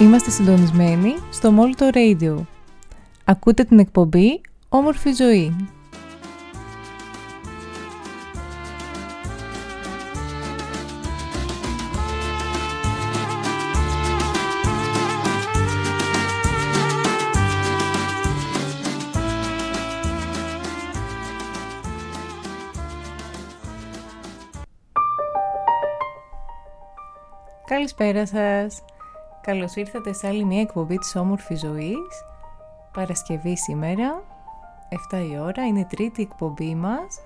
Είμαστε συντονισμένοι στο Molto Radio. Ακούτε την εκπομπή Όμορφη Ζωή. Καλησπέρα σας. Καλώς ήρθατε σε άλλη μια εκπομπή της όμορφης ζωής. Παρασκευή σήμερα, 7 η ώρα, είναι η τρίτη εκπομπή μας.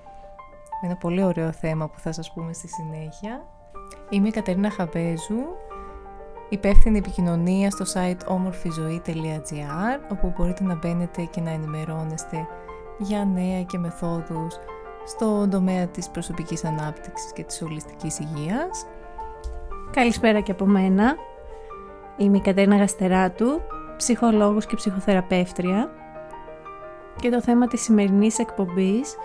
Με ένα πολύ ωραίο θέμα που θα σας πούμε στη συνέχεια. Είμαι η Κατερίνα Χαμπέζου, υπεύθυνη επικοινωνία στο site όμορφηζωή.gr όπου μπορείτε να μπαίνετε και να ενημερώνεστε για νέα και μεθόδους στον τομέα της προσωπικής ανάπτυξης και της ολιστικής υγείας. Καλησπέρα και από μένα. Είμαι η Κατέρινα Γαστεράτου, ψυχολόγος και ψυχοθεραπεύτρια και το θέμα της σημερινής εκπομπής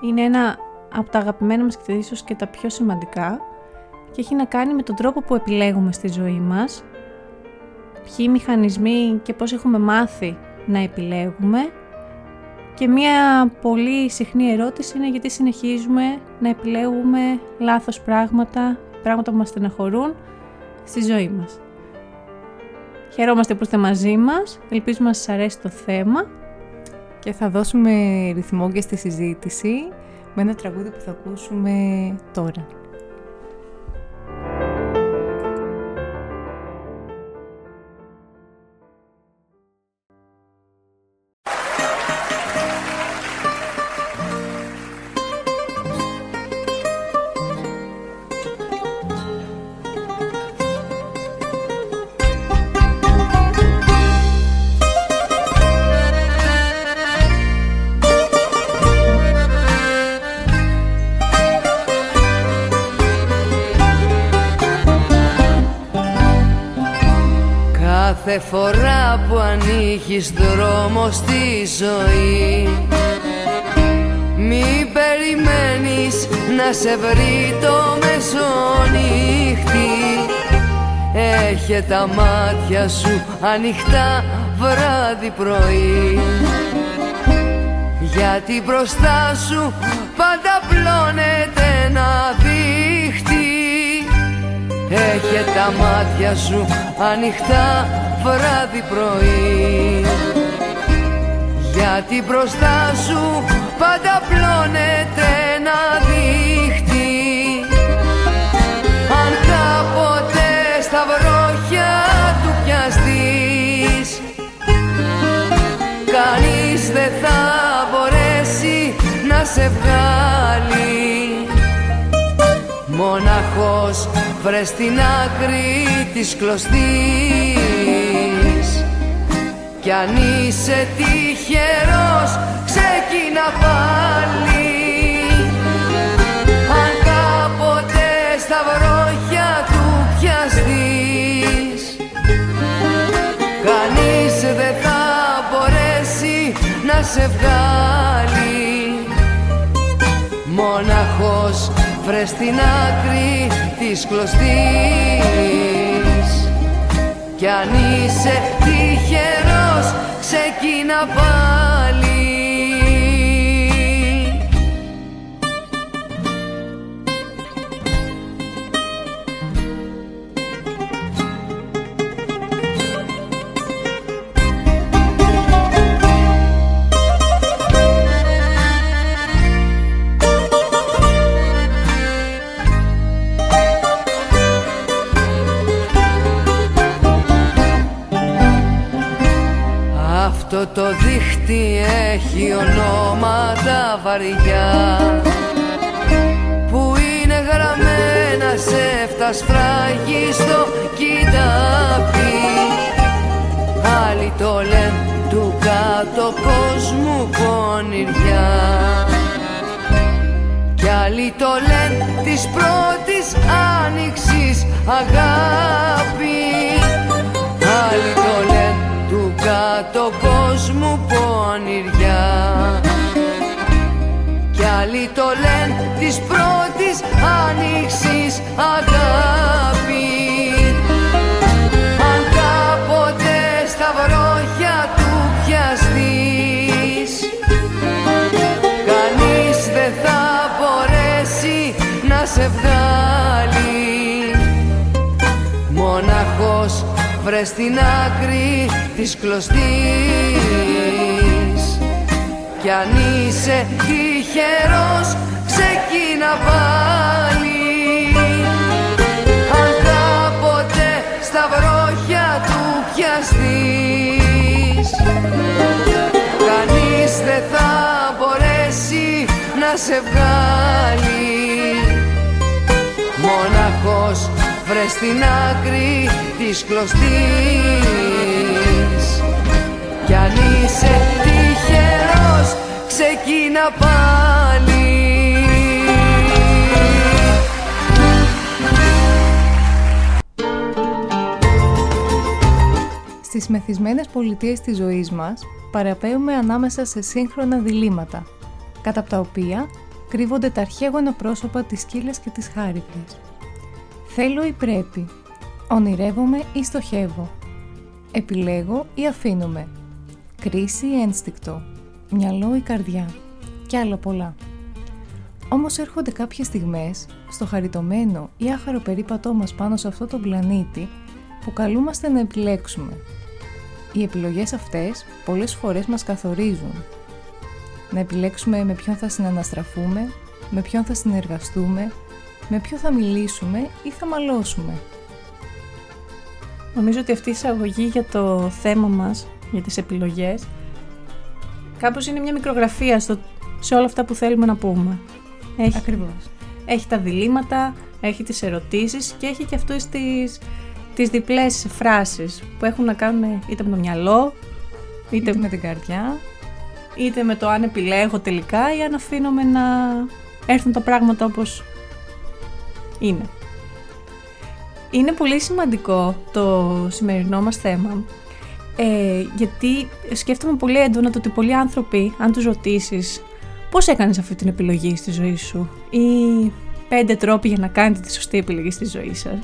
είναι ένα από τα αγαπημένα μας και ίσως και τα πιο σημαντικά και έχει να κάνει με τον τρόπο που επιλέγουμε στη ζωή μας, ποιοι μηχανισμοί και πώς έχουμε μάθει να επιλέγουμε και μία πολύ συχνή ερώτηση είναι γιατί συνεχίζουμε να επιλέγουμε λάθος πράγματα, πράγματα που μας στεναχωρούν στη ζωή μας. Χαιρόμαστε που είστε μαζί μας, ελπίζουμε να σας αρέσει το θέμα. Και θα δώσουμε ρυθμό και στη συζήτηση με ένα τραγούδι που θα ακούσουμε τώρα. Στη ζωή. Μη περιμένεις να σε βρει το μεσονύχτη. Έχε τα μάτια σου ανοιχτά βράδυ πρωί. Γιατί μπροστά σου πάντα πλώνεται ένα δίχτυ. Έχε τα μάτια σου ανοιχτά βράδυ πρωί Γιατί μπροστά σου πάντα πλώνεται ένα δίχτυ. Αν κάποτε στα βρόχια του πιαστείς Κανείς δεν θα μπορέσει να σε βγάλει. Μοναχός βρες στην άκρη της κλωστής Κι αν είσαι τυχερός ξεκίνα πάλι. Αν κάποτε στα βρόχια του πιαστείς Κανείς δεν θα μπορέσει να σε βγάλει. Μοναχός βρες στην άκρη της κλωστής Κι αν είσαι τυχερός ξεκίνα πάλι μεθυσμένες πολιτείες της ζωής μας παραπέουμε ανάμεσα σε σύγχρονα διλήμματα, κατά από τα οποία κρύβονται τα αρχαίγωνα πρόσωπα της σκύλας και της χάριτας. Θέλω ή πρέπει, ονειρεύομαι ή στοχεύω, επιλέγω ή αφήνομαι, κρίση ή ένστικτο, μυαλό ή καρδιά και άλλα πολλά. Όμως έρχονται κάποιες στιγμές, στο χαριτωμένο ή άχαρο περίπατό μας πάνω σε αυτό το πλανήτη, που καλούμαστε να επιλέξουμε. Οι επιλογές αυτές πολλές φορές μας καθορίζουν. Να επιλέξουμε με ποιον θα συναναστραφούμε, με ποιον θα συνεργαστούμε, με ποιον θα μιλήσουμε ή θα μαλώσουμε. Νομίζω ότι αυτή η εισαγωγή για το θέμα μας, για τις επιλογές, κάπως είναι μια μικρογραφία στο, σε όλα αυτά που θέλουμε να πούμε. Έχει, Ακριβώς. έχει τα διλήμματα, έχει τις ερωτήσεις και έχει και αυτές τις, τις διπλές φράσεις που έχουν να κάνουν είτε με το μυαλό, είτε, Είτε με την καρδιά, είτε με το αν επιλέγω τελικά ή αν αφήνομαι να έρθουν τα πράγματα όπως είναι. Είναι πολύ σημαντικό το σημερινό μας θέμα ε, γιατί σκέφτομαι πολύ έντονα το ότι πολλοί άνθρωποι, αν τους ρωτήσεις πώς έκανες αυτή την επιλογή στη ζωή σου ή πέντε τρόποι για να κάνετε τη σωστή επιλογή στη ζωή σας,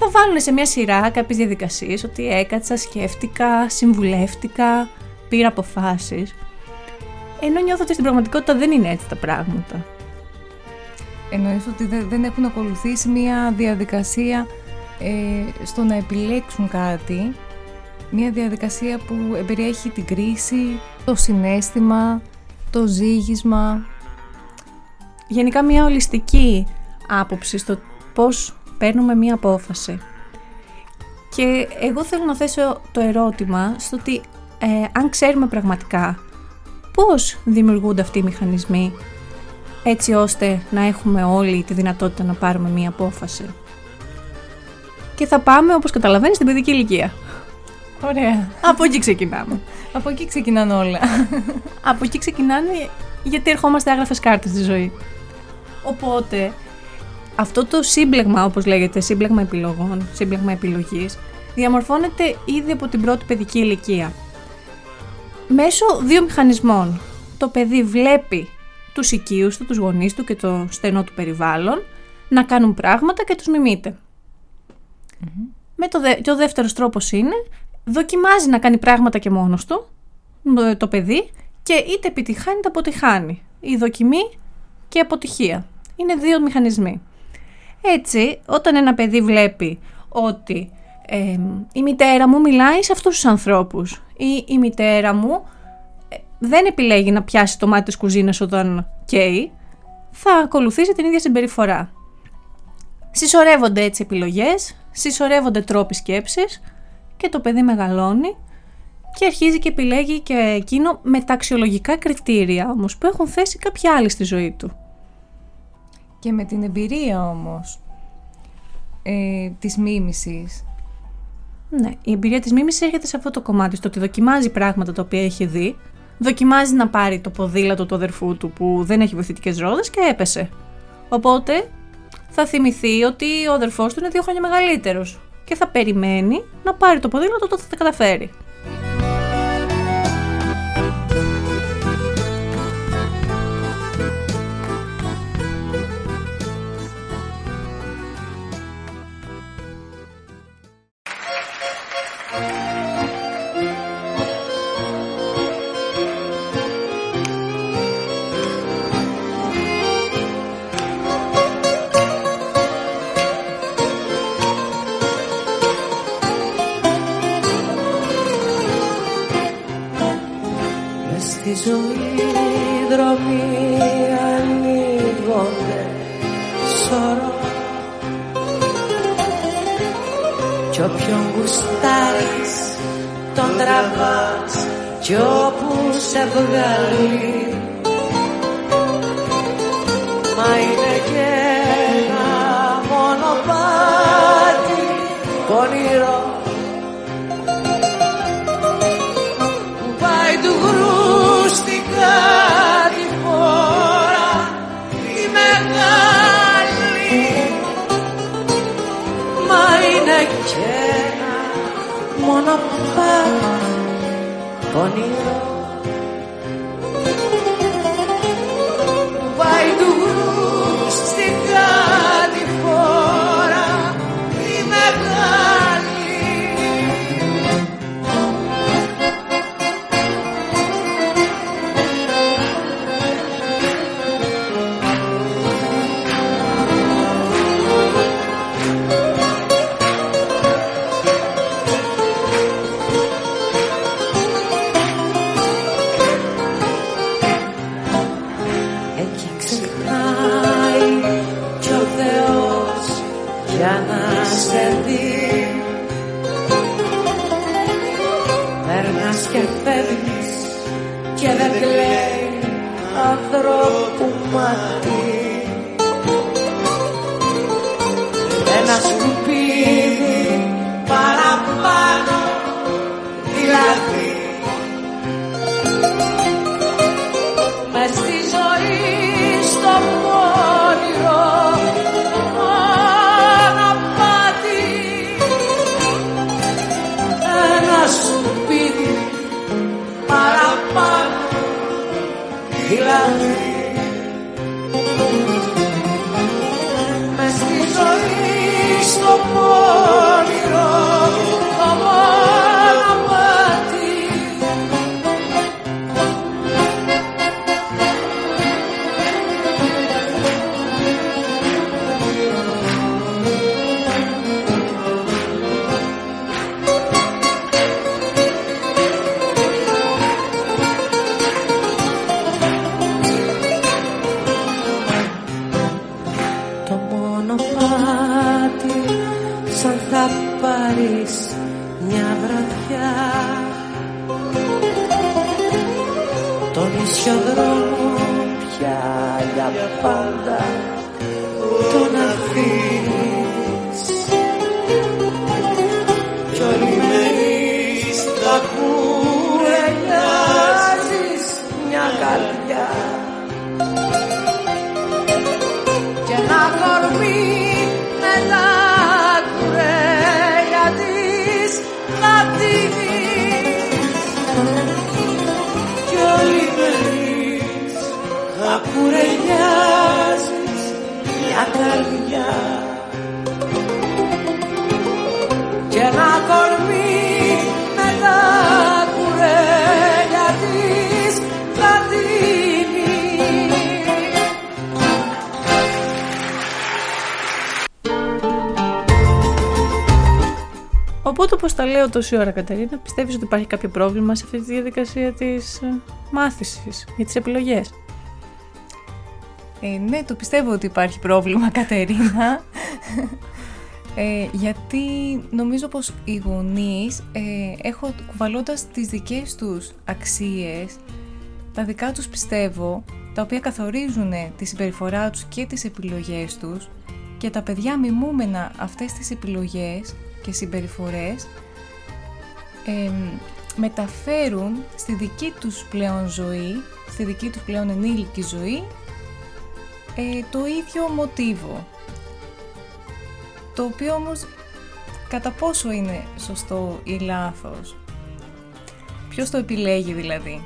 θα βάλουν σε μια σειρά κάποιες διαδικασίες ότι έκατσα, σκέφτηκα, συμβουλεύτηκα, πήρα αποφάσεις. Ενώ νιώθω ότι στην πραγματικότητα δεν είναι έτσι τα πράγματα. εννοείς ότι δεν δεν έχουν ακολουθήσει μια διαδικασία ε, στο να επιλέξουν κάτι, μια διαδικασία που περιέχει την κρίση, το συνέστημα, το ζήγισμα. Γενικά μια ολιστική άποψη στο πώς παίρνουμε μια απόφαση. Και εγώ θέλω να θέσω το ερώτημα στο ότι ε, αν ξέρουμε πραγματικά πώς δημιουργούνται αυτοί οι μηχανισμοί έτσι ώστε να έχουμε όλοι τη δυνατότητα να πάρουμε μια απόφαση. Και θα πάμε, όπως καταλαβαίνεις, στην παιδική ηλικία. Ωραία. Από εκεί ξεκινάμε. Από εκεί ξεκινάνε όλα. Από εκεί ξεκινάνε γιατί ερχόμαστε άγραφες κάρτες στη ζωή. Οπότε, αυτό το σύμπλεγμα, όπως λέγεται, σύμπλεγμα επιλογών, σύμπλεγμα επιλογής, διαμορφώνεται ήδη από την πρώτη παιδική ηλικία. Μέσω δύο μηχανισμών. Το παιδί βλέπει τους οικείους του, τους γονείς του και το στενό του περιβάλλον να κάνουν πράγματα και τους μιμείται. Με το, δε, και ο δεύτερος τρόπος είναι δοκιμάζει να κάνει πράγματα και μόνος του, ε, το παιδί, και είτε επιτυχάνει είτε αποτυχάνει. Η δοκιμή και η αποτυχία. Είναι δύο μηχανισμοί. Έτσι, όταν ένα παιδί βλέπει ότι ε, η μητέρα μου μιλάει σε αυτούς τους ανθρώπους ή η μητέρα μου ε, δεν επιλέγει να πιάσει το μάτι της κουζίνας όταν καίει, θα ακολουθήσει την ίδια συμπεριφορά. Συσσωρεύονται έτσι επιλογές, συσσωρεύονται τρόποι σκέψης και το παιδί μεγαλώνει και αρχίζει και επιλέγει και εκείνο με τα αξιολογικά κριτήρια όμως που έχουν θέσει κάποιοι άλλοι στη ζωή του. Και με την εμπειρία όμως ε, της μίμησης. Ναι, η εμπειρία της μίμησης έρχεται σε αυτό το κομμάτι, στο ότι δοκιμάζει πράγματα τα οποία έχει δει, δοκιμάζει να πάρει το ποδήλατο του αδερφού του που δεν έχει βοηθητικές ρόδες και έπεσε. Οπότε θα θυμηθεί ότι ο αδερφός του είναι δύο χρόνια μεγαλύτερος και θα περιμένει να πάρει το ποδήλατο όταν θα τα καταφέρει. Τόση ώρα Κατερίνα, πιστεύεις ότι υπάρχει κάποιο πρόβλημα σε αυτή τη διαδικασία της ε, μάθησης για τις επιλογές; Ε, ναι, το πιστεύω ότι υπάρχει πρόβλημα Κατερίνα. Ε, γιατί νομίζω πως οι γονείς ε, έχω κουβαλώντας τις δικές τους αξίες, τα δικά τους πιστεύω, τα οποία καθορίζουν τη συμπεριφορά τους και τις επιλογές τους και τα παιδιά μιμούμενα αυτές τις επιλογές και συμπεριφορές μεταφέρουν στη δική τους πλέον ζωή, στη δική τους πλέον ενήλικη ζωή, ε, το ίδιο μοτίβο. Το οποίο όμως κατά πόσο είναι σωστό ή λάθος; Ποιος το επιλέγει δηλαδή;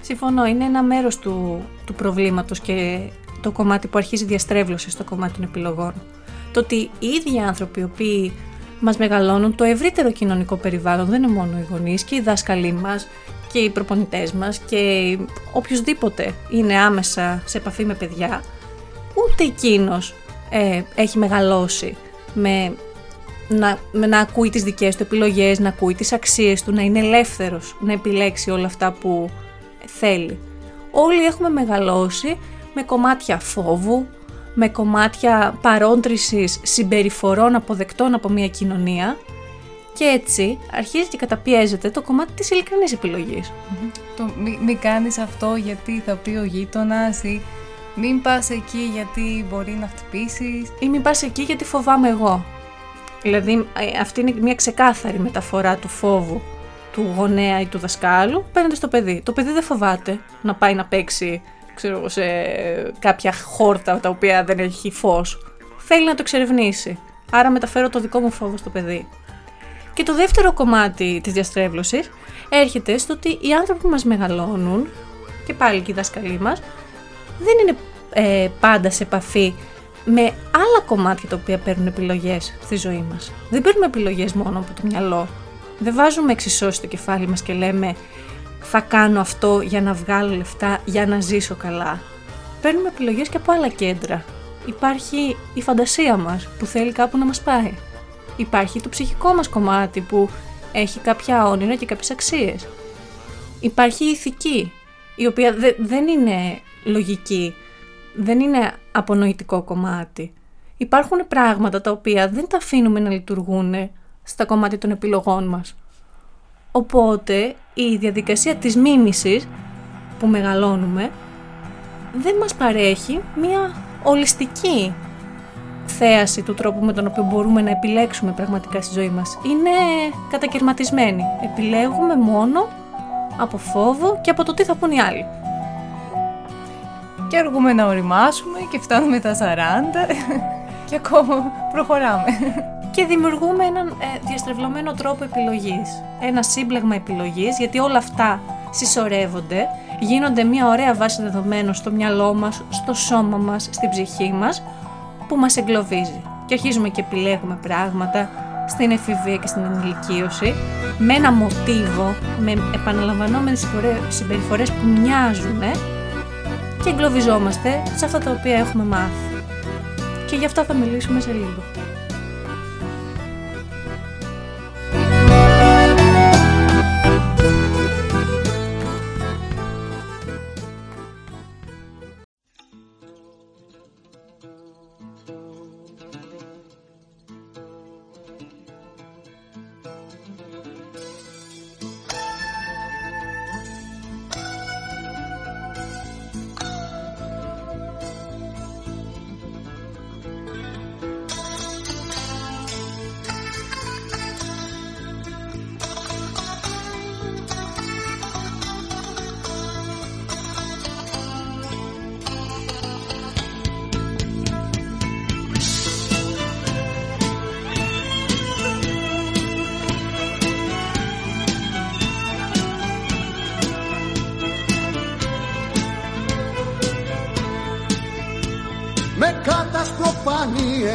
Συμφωνώ, είναι ένα μέρος του, του προβλήματος και το κομμάτι που αρχίζει διαστρέβλωση στο κομμάτι των επιλογών. Το ότι οι ίδιοι άνθρωποι οι οποίοι μας μεγαλώνουν το ευρύτερο κοινωνικό περιβάλλον, δεν είναι μόνο οι γονείς και οι δάσκαλοι μας και οι προπονητές μας και οποιοδήποτε είναι άμεσα σε επαφή με παιδιά, ούτε εκείνος ε, έχει μεγαλώσει με να, με να ακούει τις δικές του επιλογές, να ακούει τις αξίες του, να είναι ελεύθερος, να επιλέξει όλα αυτά που θέλει. Όλοι έχουμε μεγαλώσει με κομμάτια φόβου, με κομμάτια παρόντρησης συμπεριφορών αποδεκτών από μια κοινωνία και έτσι αρχίζει και καταπιέζεται το κομμάτι της ειλικρινής επιλογής. Το μην μη κάνεις αυτό γιατί θα πει ο γείτονας ή μην πας εκεί γιατί μπορεί να χτυπήσεις. Ή μην πας εκεί γιατί φοβάμαι εγώ. Δηλαδή ε, αυτή είναι μια ξεκάθαρη μεταφορά του φόβου του γονέα ή του δασκάλου παίρνετε στο παιδί. Το παιδί δεν φοβάται να πάει να παίξει ξέρω, σε κάποια χόρτα τα οποία δεν έχει φως. Θέλει να το εξερευνήσει. Άρα μεταφέρω το δικό μου φόβο στο παιδί. Και το δεύτερο κομμάτι της διαστρέβλωσης έρχεται στο ότι οι άνθρωποι που μας μεγαλώνουν και πάλι και οι δασκαλοί μας δεν είναι ε, πάντα σε επαφή με άλλα κομμάτια τα οποία παίρνουν επιλογές στη ζωή μας. Δεν παίρνουμε επιλογές μόνο από το μυαλό. Δεν βάζουμε εξισώσει στο κεφάλι μας και λέμε θα κάνω αυτό για να βγάλω λεφτά, για να ζήσω καλά. Παίρνουμε επιλογές και από άλλα κέντρα. Υπάρχει η φαντασία μας που θέλει κάπου να μας πάει. Υπάρχει το ψυχικό μας κομμάτι που έχει κάποια όνειρα και κάποιες αξίες. Υπάρχει η ηθική, η οποία δεν είναι λογική, δεν είναι απονοητικό κομμάτι. Υπάρχουν πράγματα τα οποία δεν τα αφήνουμε να λειτουργούν στα κομμάτια των επιλογών μας. Οπότε η διαδικασία της μίμησης που μεγαλώνουμε δεν μας παρέχει μία ολιστική θέαση του τρόπου με τον οποίο μπορούμε να επιλέξουμε πραγματικά στη ζωή μας. Είναι κατακαιρματισμένη. Επιλέγουμε μόνο από φόβο και από το τι θα πούν οι άλλοι. Και αργούμε να οριμάσουμε και φτάνουμε τα 40 και ακόμα προχωράμε και δημιουργούμε έναν ε, διαστρεβλωμένο τρόπο επιλογής. Ένα σύμπλεγμα επιλογής, γιατί όλα αυτά συσσωρεύονται, γίνονται μια ωραία βάση δεδομένων στο μυαλό μας, στο σώμα μας, στην ψυχή μας, που μας εγκλωβίζει. Και αρχίζουμε και επιλέγουμε πράγματα στην εφηβεία και στην ενηλικίωση, με ένα μοτίβο, με επαναλαμβανόμενες συμπεριφορές που μοιάζουν και εγκλωβιζόμαστε σε αυτά τα οποία έχουμε μάθει. Και γι' αυτά θα μιλήσουμε σε λίγο.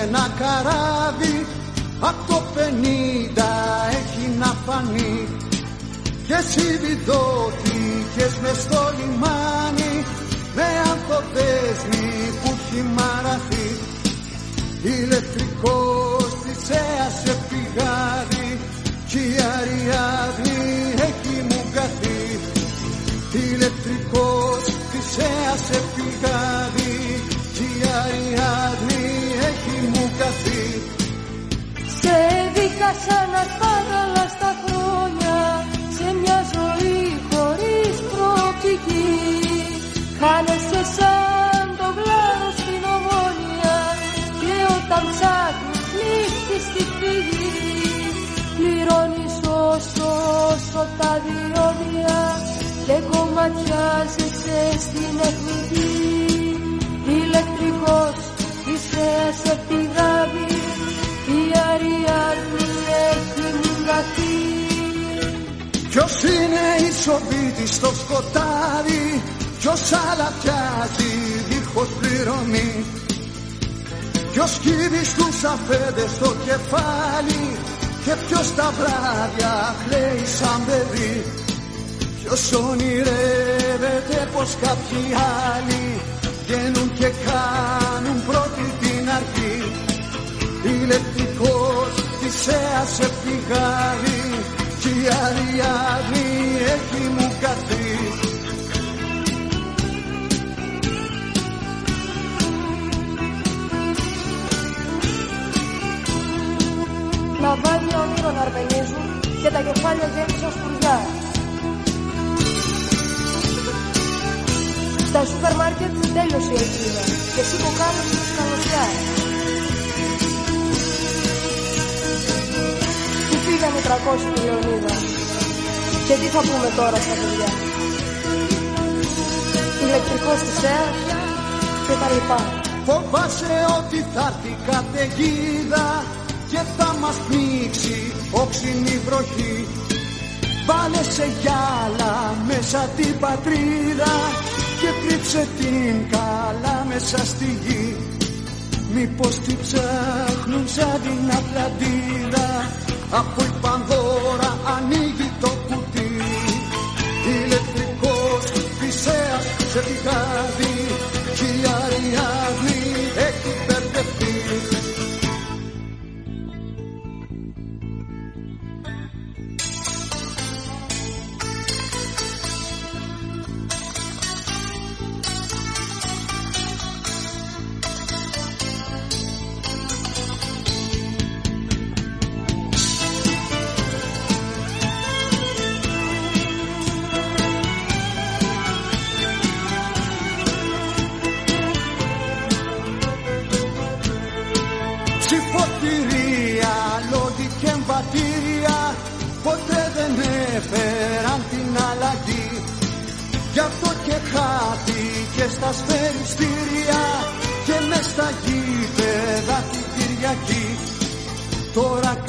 Ένα καράβι απ' το πενήντα έχει να φανεί. Και εσύ βιδόθηκες μες στο λιμάνι με ανθοδέσμη που έχει μαραθεί. Ηλεκτρικός δίχα σαν είναι ισοβήτη στο σκοτάδι Ποιος αλατιάζει δίχως πληρωμή Ποιος κύβει στους αφέντες στο κεφάλι Και ποιος τα βράδια κλαίει σαν παιδί. Ποιος ονειρεύεται πως κάποιοι άλλοι Βγαίνουν και κάνουν πρώτη την αρχή. Ηλεκτρικός της έασε πηγάρι Κι η Αριάδνη έχει μου καθεί. Να βάλει όνειρο να και τα κεφάλια γέμισαν σκουριά. Στα σούπερ μάρκετ τέλειωσε η ελπίδα και εσύ κοκάλωσες τους καλωσιά. Φύγανε 300 μιλιονίδα και τι θα πούμε τώρα στα παιδιά; Ηλεκτρικός της και τα λοιπά. Φοβάσαι ότι θα έρθει καταιγίδα και θα μας πνίξει όξινη βροχή Βάλε σε γυάλα μέσα την πατρίδα και κρύψε την καλά μέσα στη γη Μήπως τη ψάχνουν σαν την Ατλαντίδα από η φυσέας σε πηγάδι κι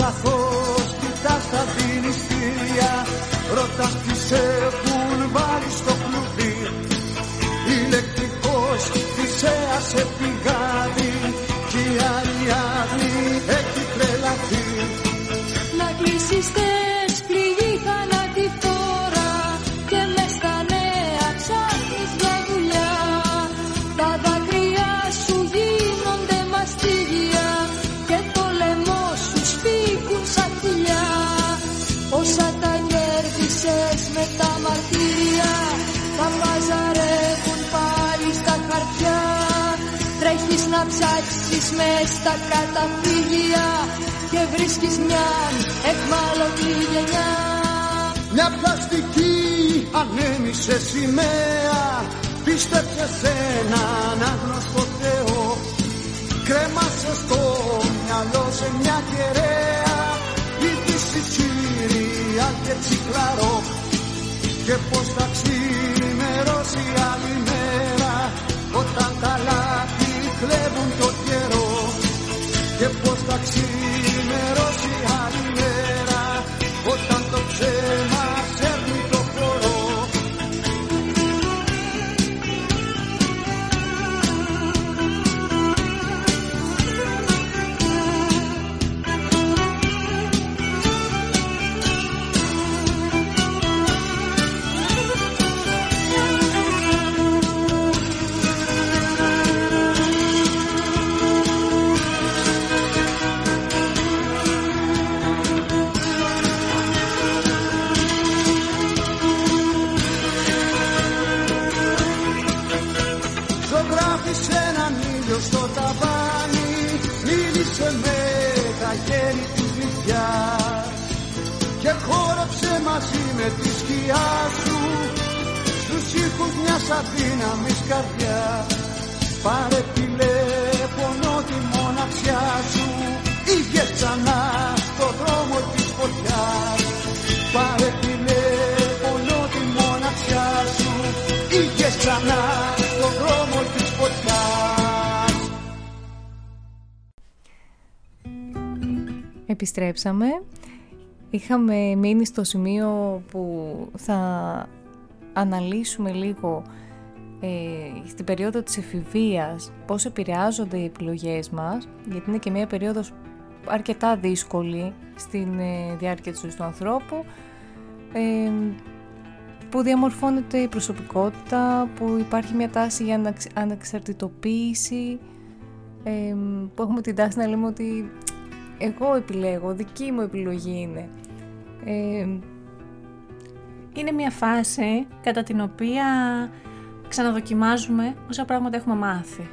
Τώρα καθώς κοιτάς τα δινηστήρια ρωτάς τι σε έχουν βάλει στο κλουβί. Ηλεκτρικός θυσέας σε πηγάδι ψάξεις μες στα καταφύγια και βρίσκεις μια εχμάλωτη γενιά. Μια πλαστική ανέμισε σημαία Πίστεψε σε έναν άγνωστο Θεό. Κρέμασε στο μυαλό σε μια κεραία Είδηση Συρία και τσικλαρό Και πως θα ξημερώσει άλλη μέρα Όταν τα λάθη κλέβουν το καιρό Και πως θα ξημερώσει μαζί με τη σκιά σου. Στους ήχους μιας αδύναμης καρδιάς. Πάρε τηλέφωνο τη μοναξιά σου. Είχες ξανά στο δρόμο της φωτιάς. Πάρε τηλέφωνο τη μοναξιά σου. Είχες ξανά στο δρόμο της φωτιάς. Επιστρέψαμε. Είχαμε μείνει στο σημείο που θα αναλύσουμε λίγο ε, στην περίοδο της εφηβείας πώς επηρεάζονται οι επιλογές μας γιατί είναι και μια περίοδος αρκετά δύσκολη στην ε, διάρκεια της ζωής του ανθρώπου ε, που διαμορφώνεται η προσωπικότητα, που υπάρχει μια τάση για αναξ- ανεξαρτητοποίηση, ε, που έχουμε την τάση να λέμε ότι εγώ επιλέγω, δική μου επιλογή είναι. Ε, Είναι μια φάση κατά την οποία ξαναδοκιμάζουμε όσα πράγματα έχουμε μάθει.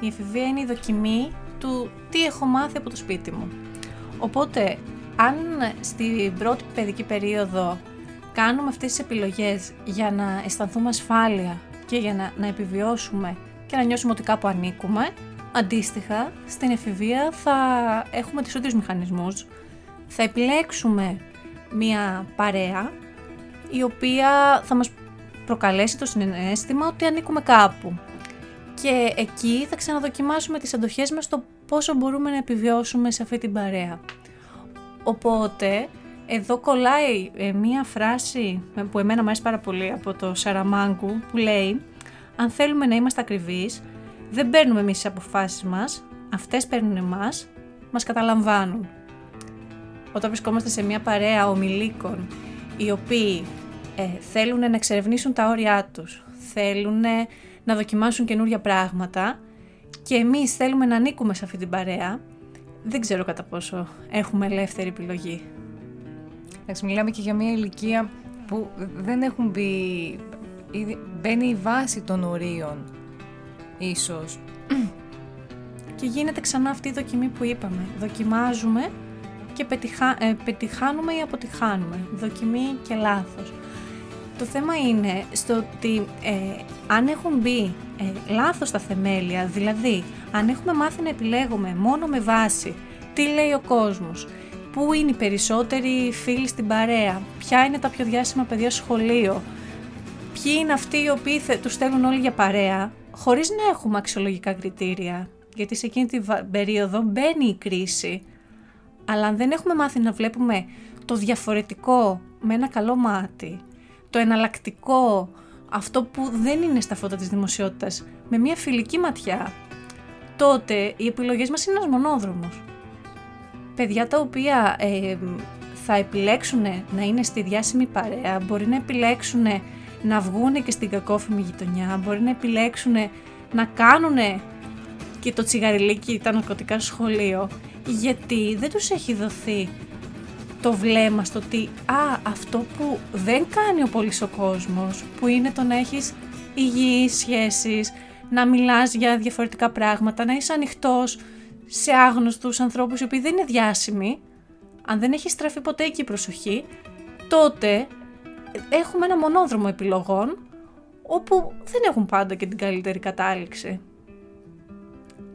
Η εφηβεία είναι η δοκιμή του τι έχω μάθει από το σπίτι μου. Οπότε αν στην πρώτη παιδική περίοδο κάνουμε αυτές τις επιλογές για να αισθανθούμε ασφάλεια και για να, να επιβιώσουμε και να νιώσουμε ότι κάπου ανήκουμε, αντίστοιχα στην εφηβεία θα έχουμε τις ίδιους μηχανισμούς, θα επιλέξουμε μία παρέα η οποία θα μας προκαλέσει το συναίσθημα ότι ανήκουμε κάπου. Και εκεί θα ξαναδοκιμάσουμε τις αντοχές μας στο πόσο μπορούμε να επιβιώσουμε σε αυτή την παρέα. Οπότε, εδώ κολλάει ε, μία φράση που εμένα μου αρέσει πάρα πολύ από το Σαραμάγκου που λέει «Αν θέλουμε να είμαστε ακριβείς, δεν παίρνουμε εμείς τις αποφάσεις μας, αυτές παίρνουν εμάς, μας καταλαμβάνουν». Όταν βρισκόμαστε σε μία παρέα ομιλίκων οι οποίοι ε, θέλουν να εξερευνήσουν τα όρια τους, θέλουν να δοκιμάσουν καινούρια πράγματα και εμείς θέλουμε να ανήκουμε σε αυτή την παρέα, δεν ξέρω κατά πόσο έχουμε ελεύθερη επιλογή. Εντάξει, μιλάμε και για μια ηλικία που δεν έχουν μπει, μπαίνει η βάση των ορίων, ίσως. Και γίνεται ξανά αυτή η δοκιμή που είπαμε. Δοκιμάζουμε και πετυχα, ε, πετυχάνουμε ή αποτυχάνουμε. Δοκιμή και λάθος. Το θέμα είναι στο ότι ε, αν έχουν μπει ε, λάθος τα θεμέλια, δηλαδή αν έχουμε μάθει να επιλέγουμε μόνο με βάση τι λέει ο κόσμος, πού είναι οι περισσότεροι φίλοι στην παρέα, ποια είναι τα πιο διάσημα παιδιά στο σχολείο, ποιοι είναι αυτοί οι οποίοι θε, τους στέλνουν όλοι για παρέα, χωρίς να έχουμε αξιολογικά κριτήρια, γιατί σε εκείνη την περίοδο μπαίνει η κρίση, αλλά αν δεν έχουμε μάθει να βλέπουμε το διαφορετικό με ένα καλό μάτι, το εναλλακτικό, αυτό που δεν είναι στα φώτα της δημοσιότητας, με μια φιλική ματιά, τότε οι επιλογές μας είναι ένας μονόδρομος. Παιδιά τα οποία ε, θα επιλέξουν να είναι στη διάσημη παρέα, μπορεί να επιλέξουν να βγουν και στην κακόφημη γειτονιά, μπορεί να επιλέξουν να κάνουν και το τσιγαριλίκι, τα ναρκωτικά στο σχολείο, γιατί δεν τους έχει δοθεί το βλέμμα στο ότι α, αυτό που δεν κάνει ο πολύς ο κόσμος, που είναι το να έχεις υγιείς σχέσεις, να μιλάς για διαφορετικά πράγματα, να είσαι ανοιχτός σε άγνωστους ανθρώπους οι οποίοι δεν είναι διάσημοι, αν δεν έχεις στραφεί ποτέ εκεί η προσοχή, τότε έχουμε ένα μονόδρομο επιλογών όπου δεν έχουν πάντα και την καλύτερη κατάληξη.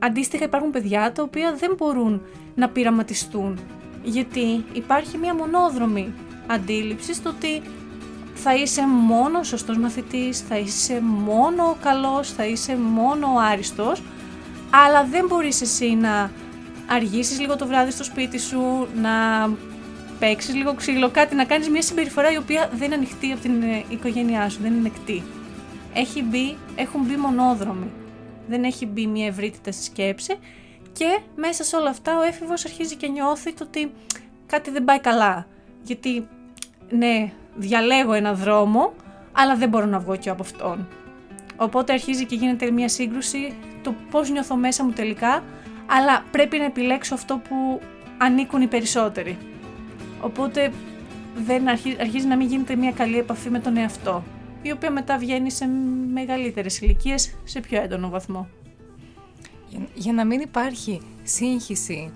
Αντίστοιχα υπάρχουν παιδιά τα οποία δεν μπορούν να πειραματιστούν γιατί υπάρχει μια μονόδρομη αντίληψη στο ότι θα είσαι μόνο ο σωστός μαθητής, θα είσαι μόνο ο καλός, θα είσαι μόνο ο άριστος, αλλά δεν μπορείς εσύ να αργήσεις λίγο το βράδυ στο σπίτι σου, να παίξεις λίγο ξύλο, κάτι, να κάνεις μια συμπεριφορά η οποία δεν είναι ανοιχτή από την ε, οικογένειά σου, δεν είναι νεκτή. Έχει μπει, έχουν μπει μονόδρομοι. Δεν έχει μπει μια ευρύτητα στη σκέψη και μέσα σε όλα αυτά ο έφηβος αρχίζει και νιώθει το ότι κάτι δεν πάει καλά. Γιατί ναι, διαλέγω ένα δρόμο, αλλά δεν μπορώ να βγω και από αυτόν. Οπότε αρχίζει και γίνεται μια σύγκρουση το πώς νιώθω μέσα μου τελικά, αλλά πρέπει να επιλέξω αυτό που ανήκουν οι περισσότεροι. Οπότε δεν αρχίζει, αρχίζει να μην γίνεται μια καλή επαφή με τον εαυτό, η οποία μετά βγαίνει σε μεγαλύτερες ηλικίες σε πιο έντονο βαθμό για να μην υπάρχει σύγχυση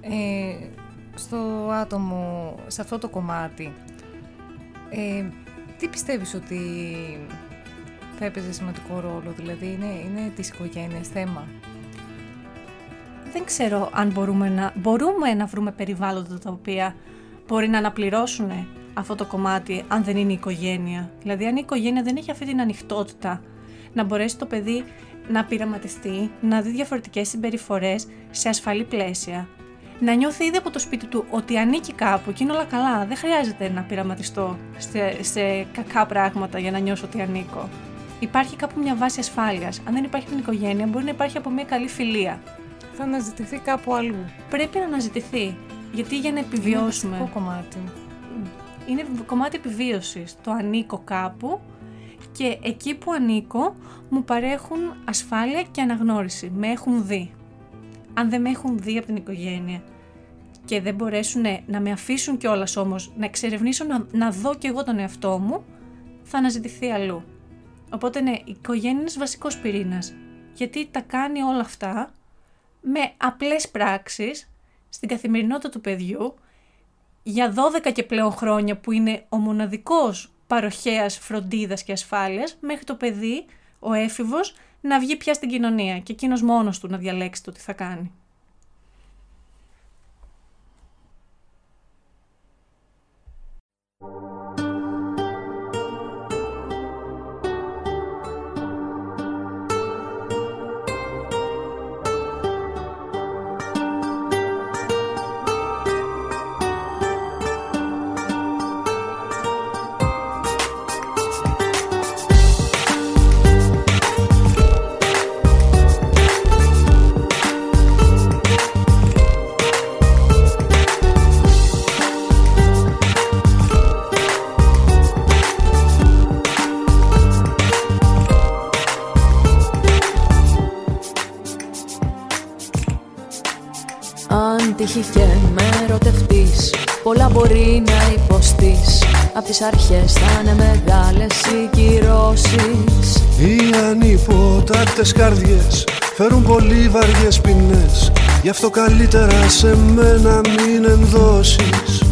ε, στο άτομο, σε αυτό το κομμάτι, ε, τι πιστεύεις ότι θα έπαιζε σημαντικό ρόλο, δηλαδή είναι, είναι της οικογένειας θέμα; Δεν ξέρω αν μπορούμε να, μπορούμε να βρούμε περιβάλλοντα τα οποία μπορεί να αναπληρώσουν αυτό το κομμάτι αν δεν είναι η οικογένεια. Δηλαδή αν η οικογένεια δεν έχει αυτή την ανοιχτότητα να μπορέσει το παιδί να πειραματιστεί, να δει διαφορετικές συμπεριφορές σε ασφαλή πλαίσια, να νιώθει ήδη από το σπίτι του ότι ανήκει κάπου και είναι όλα καλά. Δεν χρειάζεται να πειραματιστώ σε, σε κακά πράγματα για να νιώσω ότι ανήκω. Υπάρχει κάπου μια βάση ασφάλειας. Αν δεν υπάρχει την οικογένεια, μπορεί να υπάρχει από μια καλή φιλία. Θα αναζητηθεί κάπου αλλού. Πρέπει να αναζητηθεί. Γιατί για να επιβιώσουμε. Είναι κομμάτι. Είναι κομμάτι επιβίωσης. Το ανήκω κάπου και εκεί που ανήκω μου παρέχουν ασφάλεια και αναγνώριση. Με έχουν δει. Αν δεν με έχουν δει από την οικογένεια και δεν μπορέσουν να με αφήσουν κιόλας όμως να εξερευνήσω, να, να δω κι εγώ τον εαυτό μου, θα αναζητηθεί αλλού. Οπότε ναι, η οικογένεια είναι βασικός πυρήνας, γιατί τα κάνει όλα αυτά με απλές πράξεις στην καθημερινότητα του παιδιού για 12 και πλέον χρόνια που είναι ο μοναδικός παροχέας φροντίδας και ασφάλειας μέχρι το παιδί, ο έφηβος, να βγει πια στην κοινωνία και εκείνος μόνος του να διαλέξει το τι θα κάνει. Τύχει και με ερωτευτείς. Πολλά μπορεί να υποστείς. Απ' τις αρχές θα είναι μεγάλες οι κυρώσεις. Οι ανυποτάκτες καρδιές Φέρουν πολύ βαριές ποινές. Γι' αυτό καλύτερα σε μένα μην ενδώσεις.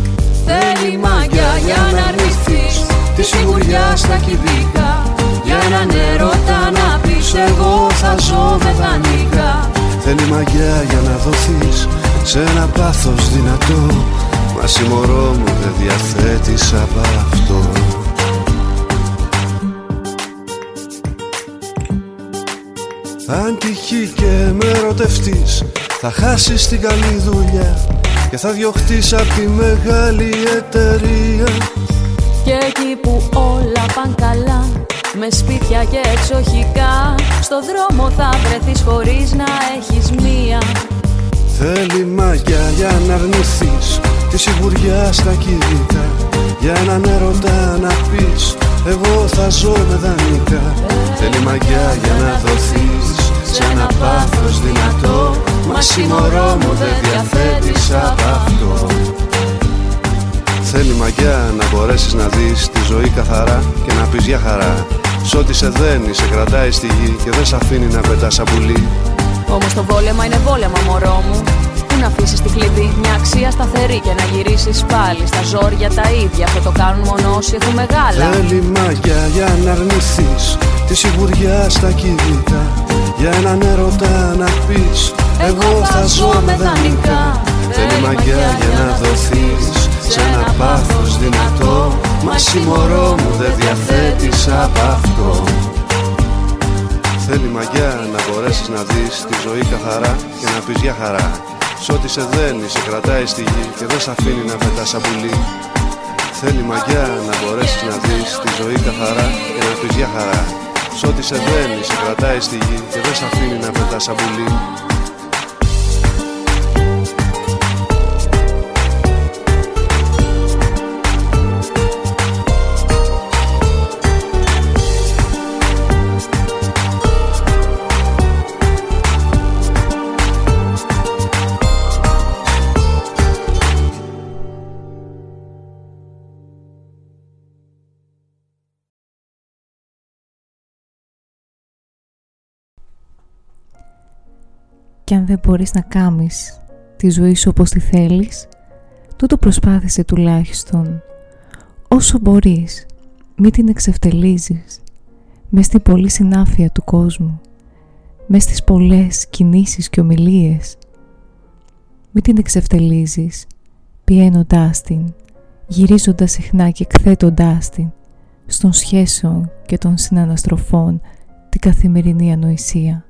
Θέλει μαγιά για να αρνηθείς Τη σιγουριά στα κυβικά. Για έναν έρωτα να πεις Εγώ θα ζω με δανεικά Θέλει μαγιά για να δοθείς σε ένα πάθος δυνατό Μα συμμορώ μου δεν διαθέτεις από αυτό. Αν τυχεί και με ερωτευτείς Θα χάσεις την καλή δουλειά Και θα διωχτείς από τη μεγάλη εταιρεία. Και εκεί που όλα παν καλά Με σπίτια και εξοχικά Στο δρόμο θα βρεθείς χωρίς να έχεις μία Θέλει μαγιά για να αρνηθείς Τη σιγουριά στα κινητά. Για έναν έρωτα να πεις Εγώ θα ζω με δανεικά Θέλει μαγιά για να δοθείς Σε ένα πάθος δυνατό Μα συμμορώ μου δεν διαθέτεις από αυτό. Θέλει μαγιά να μπορέσεις να δεις τη ζωή καθαρά Και να πεις για χαρά Σ' ό,τι σε δένει, σε κρατάει στη γη Και δεν σε αφήνει να πετάς σαν πουλί Όμως το βόλεμα είναι βόλεμα, μωρό μου. Πού να αφήσεις τη κλειδί, μια αξία σταθερή και να γυρίσεις πάλι στα ζόρια τα ίδια. Αυτό το κάνουν μόνο όσοι έχουν μεγάλα. Θέλει μαγιά για να αρνηθείς τη σιγουριά στα κινητά. Για έναν έρωτα να πεις Εγώ θα ζω με δανεικά. Θέλει μαγιά για να δοθείς σε ένα πάθος δυνατό. Μα συμμορώ μου δεν διαθέτεις από αυτό. Θέλει μαγιά να μπορέσεις να δεις τη ζωή καθαρά και να πεις για χαρά Σ' ό,τι σε δένει, σε κρατάει στη γη και δεν σε αφήνει να πετάς σαν πουλί Θέλει μαγιά να μπορέσεις να δεις τη ζωή καθαρά και να πεις για χαρά Σ' ό,τι σε δένει, σε κρατάει στη γη και δεν σε αφήνει να πετάς σαν πουλί Και αν δεν μπορείς να κάμεις τη ζωή σου όπως τη θέλεις, τούτο προσπάθησε τουλάχιστον. Όσο μπορείς, μην την εξευτελίζεις. μες στην πολλή συνάφεια του κόσμου. μες στις πολλές κινήσεις και ομιλίες. Μην την εξευτελίζεις, πιένοντάς την, γυρίζοντας συχνά και εκθέτοντάς την, στον σχέσεων και των συναναστροφών την καθημερινή ανοησία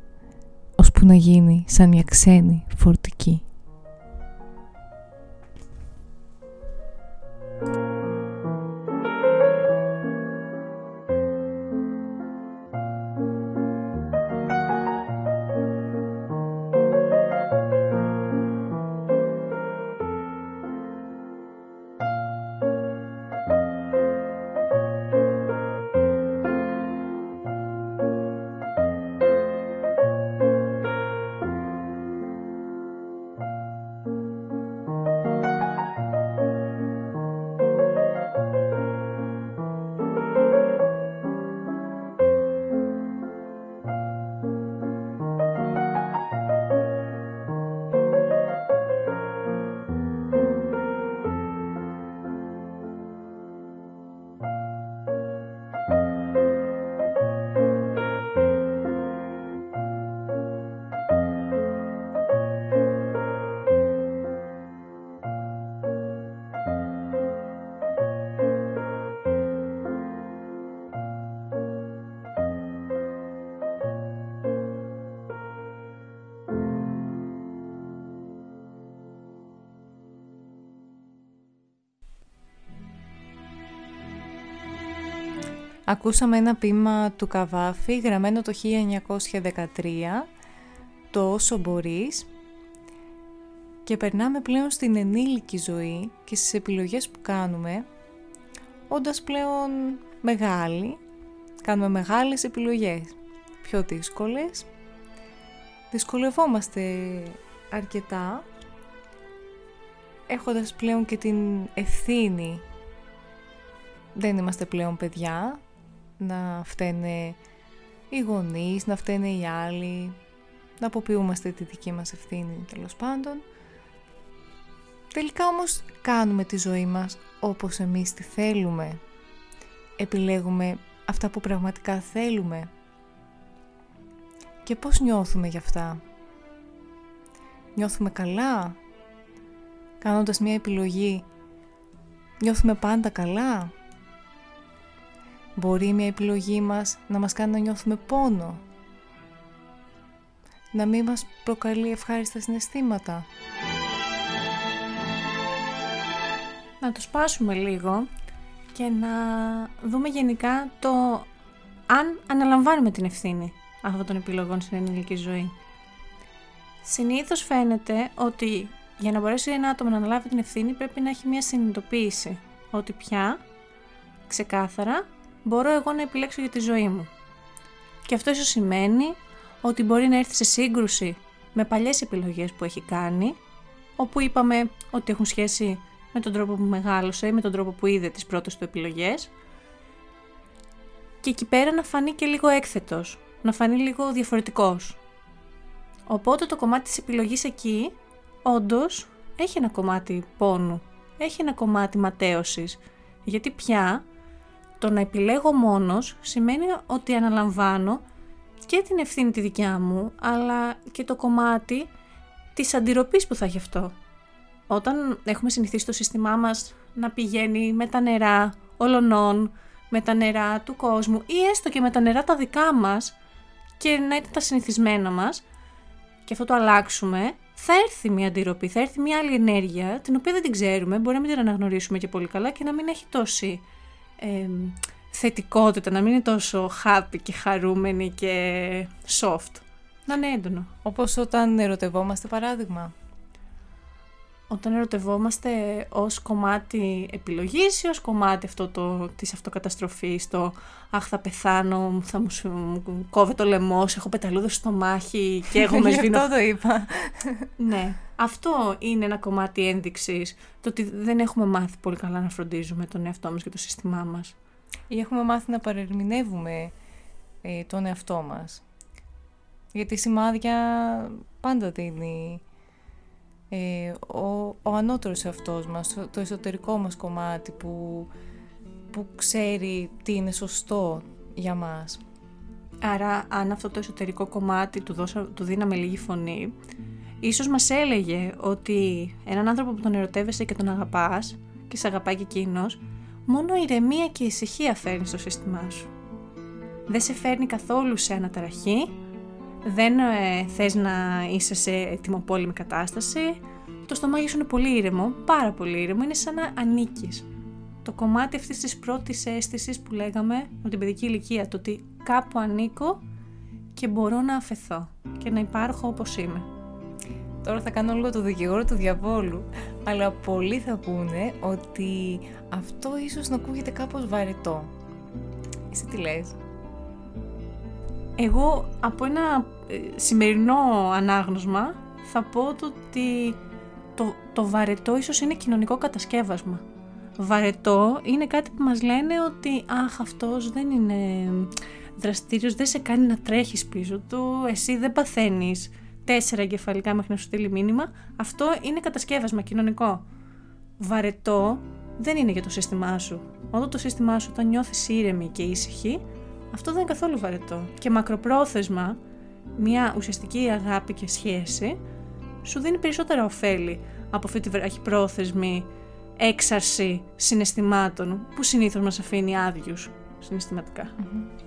ώσπου να γίνει σαν μια ξένη φορτική. Ακούσαμε ένα ποίημα του Καβάφη γραμμένο το 1913 «Το όσο μπορείς» και περνάμε πλέον στην ενήλικη ζωή και στις επιλογές που κάνουμε όντας πλέον μεγάλοι κάνουμε μεγάλες επιλογές πιο δύσκολες. Δυσκολευόμαστε αρκετά έχοντας πλέον και την ευθύνη. Δεν είμαστε πλέον παιδιά να φταίνε οι γονείς, να φταίνε οι άλλοι, να αποποιούμαστε τη δική μας ευθύνη τέλος πάντων. Τελικά όμως κάνουμε τη ζωή μας όπως εμείς τη θέλουμε. Επιλέγουμε αυτά που πραγματικά θέλουμε. Και πώς νιώθουμε γι' αυτά; Νιώθουμε καλά; Κάνοντας μια επιλογή νιώθουμε πάντα καλά; Μπορεί μια επιλογή μας να μας κάνει να νιώθουμε πόνο; Να μην μας προκαλεί ευχάριστα συναισθήματα; Να το σπάσουμε λίγο και να δούμε γενικά το αν αναλαμβάνουμε την ευθύνη αυτών των επιλογών στην ενήλικη ζωή. Συνήθως φαίνεται ότι για να μπορέσει ένα άτομο να αναλάβει την ευθύνη πρέπει να έχει μια συνειδητοποίηση ότι πια ξεκάθαρα μπορώ εγώ να επιλέξω για τη ζωή μου. Και αυτό ίσως σημαίνει ότι μπορεί να έρθει σε σύγκρουση με παλιές επιλογές που έχει κάνει, όπου είπαμε ότι έχουν σχέση με τον τρόπο που μεγάλωσε ή με τον τρόπο που είδε τις πρώτες του επιλογές και εκεί πέρα να φανεί και λίγο έκθετος, να φανεί λίγο διαφορετικός. Οπότε το κομμάτι της επιλογής εκεί, όντως, έχει ένα κομμάτι πόνου, έχει ένα κομμάτι ματέωσης, γιατί πια το να επιλέγω μόνος σημαίνει ότι αναλαμβάνω και την ευθύνη τη δικιά μου, αλλά και το κομμάτι της αντιρροπής που θα έχει αυτό. Όταν έχουμε συνηθίσει το σύστημά μας να πηγαίνει με τα νερά ολονών, με τα νερά του κόσμου ή έστω και με τα νερά τα δικά μας και να είναι τα συνηθισμένα μας και αυτό το αλλάξουμε, θα έρθει μια αντιρροπή, θα έρθει μια άλλη ενέργεια την οποία δεν την ξέρουμε, μπορεί να μην την αναγνωρίσουμε και πολύ καλά και να μην έχει τόση θετικότητα, να μην είναι τόσο happy και χαρούμενη και soft. Να είναι έντονο. Όπως όταν ερωτευόμαστε παράδειγμα. Όταν ερωτευόμαστε ως κομμάτι επιλογής ή ως κομμάτι αυτό το, της αυτοκαταστροφής, το «Αχ, θα πεθάνω, θα μου, μου κόβει το λαιμός, έχω πεταλούδο στο μάχη και εγώ με σβήνω». αυτό το είπα. ναι. Αυτό είναι ένα κομμάτι ένδειξης, το ότι δεν έχουμε μάθει πολύ καλά να φροντίζουμε τον εαυτό μας και το σύστημά μας. Ή έχουμε μάθει να παρερμηνεύουμε ε, τον εαυτό μας. Γιατί σημάδια πάντα δίνει ε, ο, ο ανώτερος εαυτός μας, το εσωτερικό μας κομμάτι που, που ξέρει τι είναι σωστό για μας. Άρα αν αυτό το εσωτερικό κομμάτι του, δώσα, του δίναμε λίγη φωνή, ίσως μας έλεγε ότι έναν άνθρωπο που τον ερωτεύεσαι και τον αγαπάς και σε αγαπάει και εκείνος, μόνο ηρεμία και ησυχία φέρνει στο σύστημά σου. Δεν σε φέρνει καθόλου σε αναταραχή, δεν ε, θες να είσαι σε ετοιμοπόλεμη κατάσταση, το στομάχι σου είναι πολύ ήρεμο, πάρα πολύ ήρεμο, είναι σαν να ανήκεις. Το κομμάτι αυτής της πρώτης αίσθησης που λέγαμε από την παιδική ηλικία, το ότι κάπου ανήκω και μπορώ να αφαιθώ και να υπάρχω όπως είμαι. Τώρα θα κάνω λίγο το δικηγόρο του διαβόλου, αλλά πολλοί θα πούνε ότι αυτό ίσως να ακούγεται κάπως βαρετό. Εσύ τι λες; Εγώ από ένα ε, σημερινό ανάγνωσμα θα πω το ότι το, το βαρετό ίσως είναι κοινωνικό κατασκεύασμα. Βαρετό είναι κάτι που μας λένε ότι αχ αυτός δεν είναι δραστήριος, δεν σε κάνει να τρέχεις πίσω του, εσύ δεν παθαίνεις τέσσερα εγκεφαλικά μέχρι να σου στείλει μήνυμα, αυτό είναι κατασκεύασμα κοινωνικό. Βαρετό δεν είναι για το σύστημά σου. Όταν το σύστημά σου όταν νιώθεις ήρεμη και ήσυχη, αυτό δεν είναι καθόλου βαρετό. Και μακροπρόθεσμα, μια ουσιαστική αγάπη και σχέση σου δίνει περισσότερα ωφέλη από αυτή τη βραχυπρόθεσμη έξαρση συναισθημάτων που συνήθως μας αφήνει άδειους συναισθηματικά. Φεύγει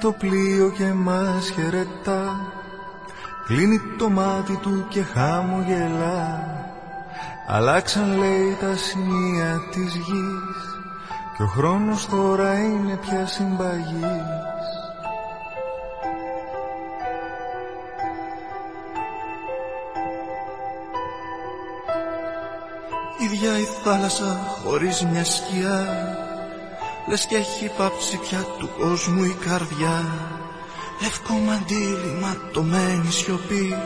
το πλοίο και μας χαιρετά. Κλείνει το μάτι του και χαμογελά. Αλλάξαν λέει τα σημεία της γης. Και ο χρόνος τώρα είναι πια συμπαγής. Ίδια η θάλασσα χωρίς μια σκιά Λες και έχει πάψει πια του κόσμου η καρδιά. Λευκό μαντήλι ματωμένη σιωπή.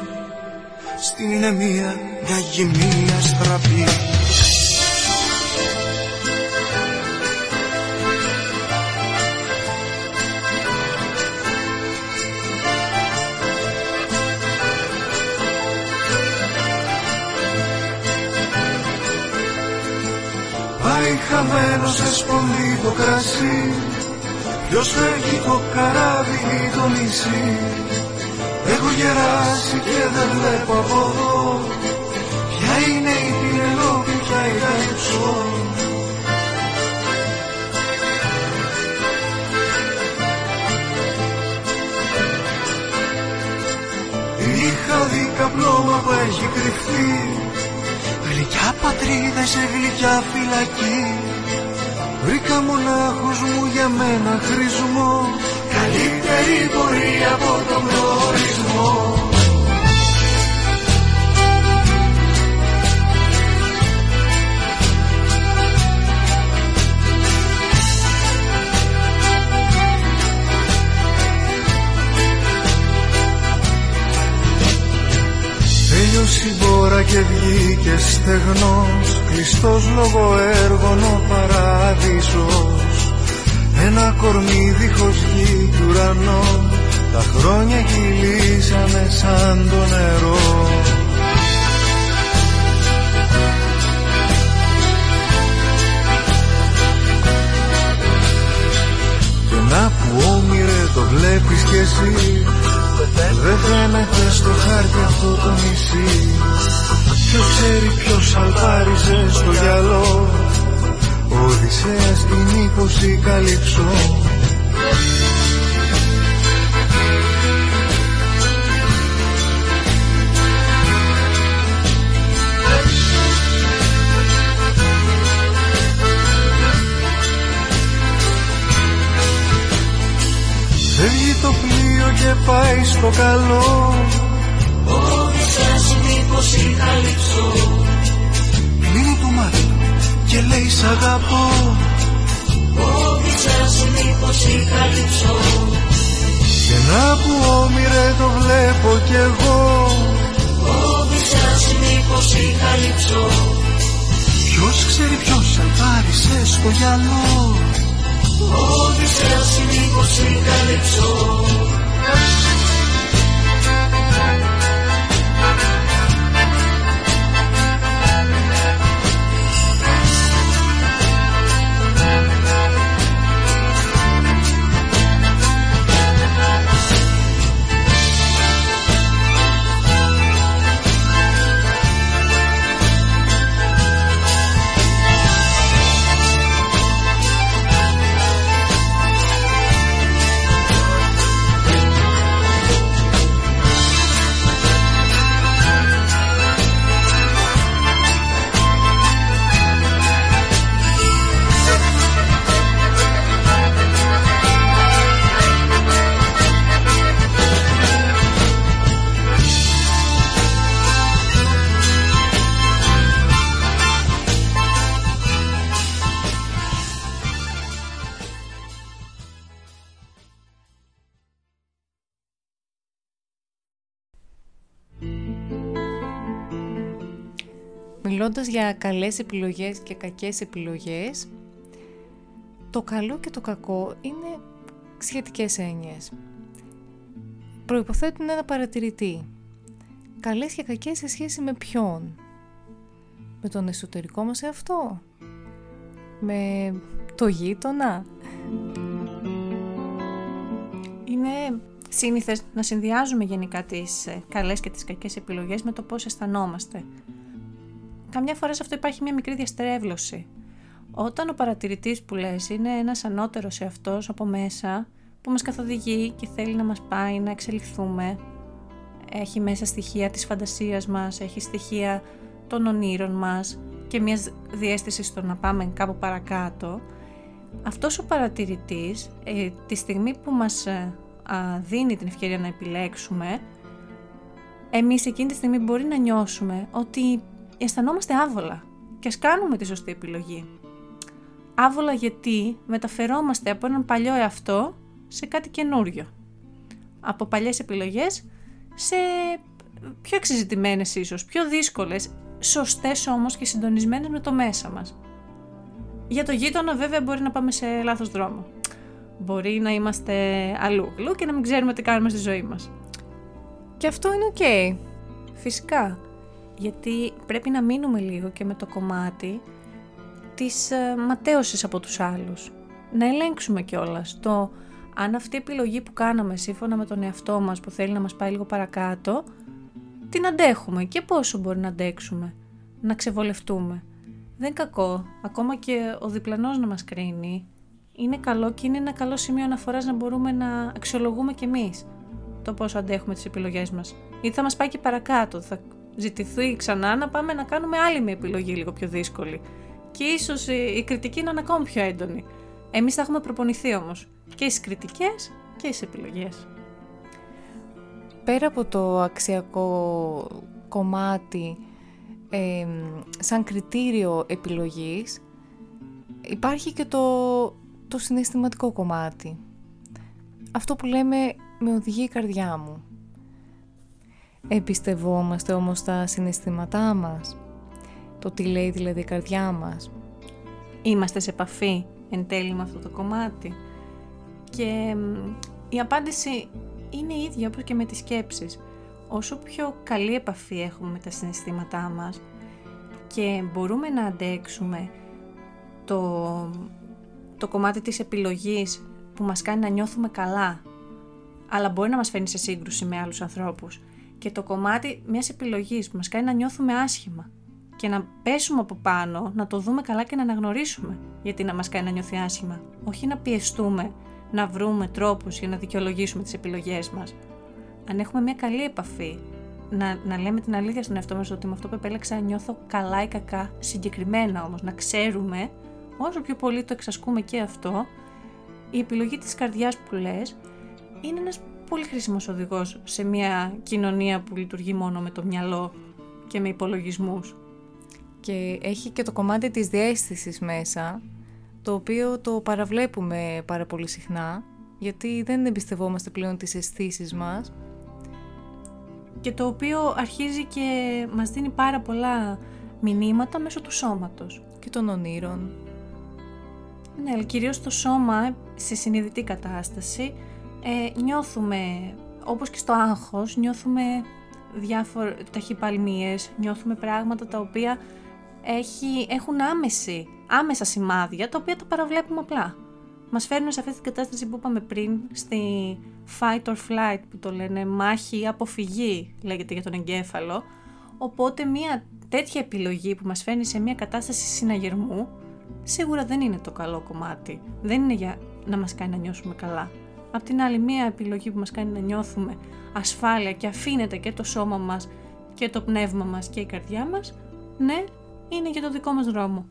Στην είναι μία μια γυμνία στραπή το κρασί Ποιος φεύγει το καράβι ή το νησί. Έχω γεράσει και δεν βλέπω από εδώ Ποια είναι η Πινελόπη, ποια η Καλυψό Είχα δει καπλώμα που έχει κρυφτεί Γλυκιά πατρίδα σε γλυκιά φυλακή Βρήκα μονάχος μου για μένα χρησμός βγήκε στεγνός Κλειστός λόγω έργων ο παράδεισος. Ένα κορμί δίχως γη κι ουρανό Τα χρόνια κυλήσανε σαν το νερό. Και να που όμοιρε το βλέπεις κι εσύ δεν φαίνεται στο χάρτη αυτό το νησί Ποιος ξέρει ποιος αλπάριζε στο γυαλό. Ο Οδυσσέας την ύποση καλύψω. Φεύγει το πλοίο και πάει στο καλό Όδησες μήπως η καλύψω. Κλείνει το μάτι και λέει σ' αγαπώ Όδησες μήπως η καλύψω. Και να που όμοιρε το βλέπω κι εγώ. Όδησες μήπως η καλύψω. Ποιος ξέρει ποιος αλπάρισε στο γυαλό. Όδησες μήπως η καλύψω Μιλώντας για καλές επιλογές και κακές επιλογές, το καλό και το κακό είναι σχετικές έννοιες. Προϋποθέτουν ένα παρατηρητή. Καλές και κακές σε σχέση με ποιον; Με τον εσωτερικό μας εαυτό; Με το γείτονα; Είναι σύνηθες να συνδυάζουμε γενικά τις ε, καλές και τις κακές επιλογές με το πώς αισθανόμαστε. Καμιά φορά σε αυτό υπάρχει μια μικρή διαστρέβλωση. Όταν ο παρατηρητής που λες είναι ένας ανώτερος εαυτός από μέσα, που μας καθοδηγεί και θέλει να μας πάει να εξελιχθούμε. Έχει μέσα στοιχεία της φαντασίας μας, έχει στοιχεία των ονείρων μας και μια διέστηση στο να πάμε κάπου παρακάτω. Αυτός ο παρατηρητής, ε, τη στιγμή που μας ε, δίνει την ευκαιρία να επιλέξουμε, εμείς εκείνη τη στιγμή μπορεί να νιώσουμε ότι αισθανόμαστε άβολα και ας κάνουμε τη σωστή επιλογή. Άβολα γιατί μεταφερόμαστε από έναν παλιό εαυτό σε κάτι καινούριο. Από παλιές επιλογές σε πιο εξεζητημένες ίσως, πιο δύσκολες, σωστές όμως και συντονισμένες με το μέσα μας. Για το γείτονα βέβαια μπορεί να πάμε σε λάθος δρόμο. Μπορεί να είμαστε αλλού, αλλού και να μην ξέρουμε τι κάνουμε στη ζωή μας. Και αυτό είναι οκ. Φυσικά. Γιατί πρέπει να μείνουμε λίγο και με το κομμάτι της ε, ματαίωσης από τους άλλους. Να ελέγξουμε κιόλας το αν αυτή η επιλογή που κάναμε σύμφωνα με τον εαυτό μας που θέλει να μας πάει λίγο παρακάτω, την αντέχουμε και πόσο μπορεί να αντέξουμε, να ξεβολευτούμε. Δεν κακό, ακόμα και ο διπλανός να μας κρίνει, είναι καλό και είναι ένα καλό σημείο αναφοράς να μπορούμε να αξιολογούμε κι εμείς το πόσο αντέχουμε τις επιλογές μας. Ή θα μας πάει και παρακάτω, θα ζητηθεί ξανά να πάμε να κάνουμε άλλη μια επιλογή λίγο πιο δύσκολη. Και ίσως η κριτική να είναι ακόμα πιο έντονη. Εμείς θα έχουμε προπονηθεί όμως και στις κριτικές και στις επιλογές. Πέρα από το αξιακό κομμάτι σαν κριτήριο επιλογής υπάρχει και το, το συναισθηματικό κομμάτι. Αυτό που λέμε με οδηγεί η καρδιά μου. Εμπιστευόμαστε όμως τα συναισθήματά μας, το τι λέει δηλαδή η καρδιά μας. Είμαστε σε επαφή εν τέλει με αυτό το κομμάτι. Και η απάντηση είναι η ίδια όπως και με τις σκέψεις. Όσο πιο καλή επαφή έχουμε με τα συναισθήματά μας και μπορούμε να αντέξουμε το, το κομμάτι της επιλογής που μας κάνει να νιώθουμε καλά, αλλά μπορεί να μας φέρνει σε σύγκρουση με άλλους ανθρώπους και το κομμάτι μιας επιλογής που μας κάνει να νιώθουμε άσχημα και να πέσουμε από πάνω, να το δούμε καλά και να αναγνωρίσουμε γιατί να μας κάνει να νιώθει άσχημα. Όχι να πιεστούμε, να βρούμε τρόπους για να δικαιολογήσουμε τις επιλογές μας. Αν έχουμε μια καλή επαφή, να, να λέμε την αλήθεια στον εαυτό μας ότι με αυτό που επέλεξα νιώθω καλά ή κακά, συγκεκριμένα όμως, να ξέρουμε, όσο πιο πολύ το εξασκούμε και αυτό, η επιλογή της καρδιάς που λες είναι ένας πολύ χρήσιμος οδηγός σε μια κοινωνία που λειτουργεί μόνο με το μυαλό και με υπολογισμούς. Και έχει και το κομμάτι της διέστησης μέσα, το οποίο το παραβλέπουμε πάρα πολύ συχνά, γιατί δεν εμπιστευόμαστε πλέον τις αισθήσεις μας. Και το οποίο αρχίζει και μας δίνει πάρα πολλά μηνύματα μέσω του σώματος. Και των ονείρων. Ναι, αλλά κυρίως το σώμα, σε συνειδητή κατάσταση, ε, νιώθουμε, όπως και στο άγχος, νιώθουμε διάφορες ταχυπαλμίες, νιώθουμε πράγματα τα οποία έχει, έχουν άμεση, άμεσα σημάδια, τα οποία τα παραβλέπουμε απλά. Μας φέρνουν σε αυτή την κατάσταση που είπαμε πριν, στη fight or flight που το λένε, μάχη ή αποφυγή λέγεται για τον εγκέφαλο, οπότε μια τέτοια επιλογή που μας φέρνει σε μια κατάσταση συναγερμού, σίγουρα δεν είναι το καλό κομμάτι, δεν είναι για να μας κάνει να νιώσουμε καλά. Απ' την άλλη, μία επιλογή που μας κάνει να νιώθουμε ασφάλεια και αφήνεται και το σώμα μας και το πνεύμα μας και η καρδιά μας, ναι, είναι για το δικό μας δρόμο.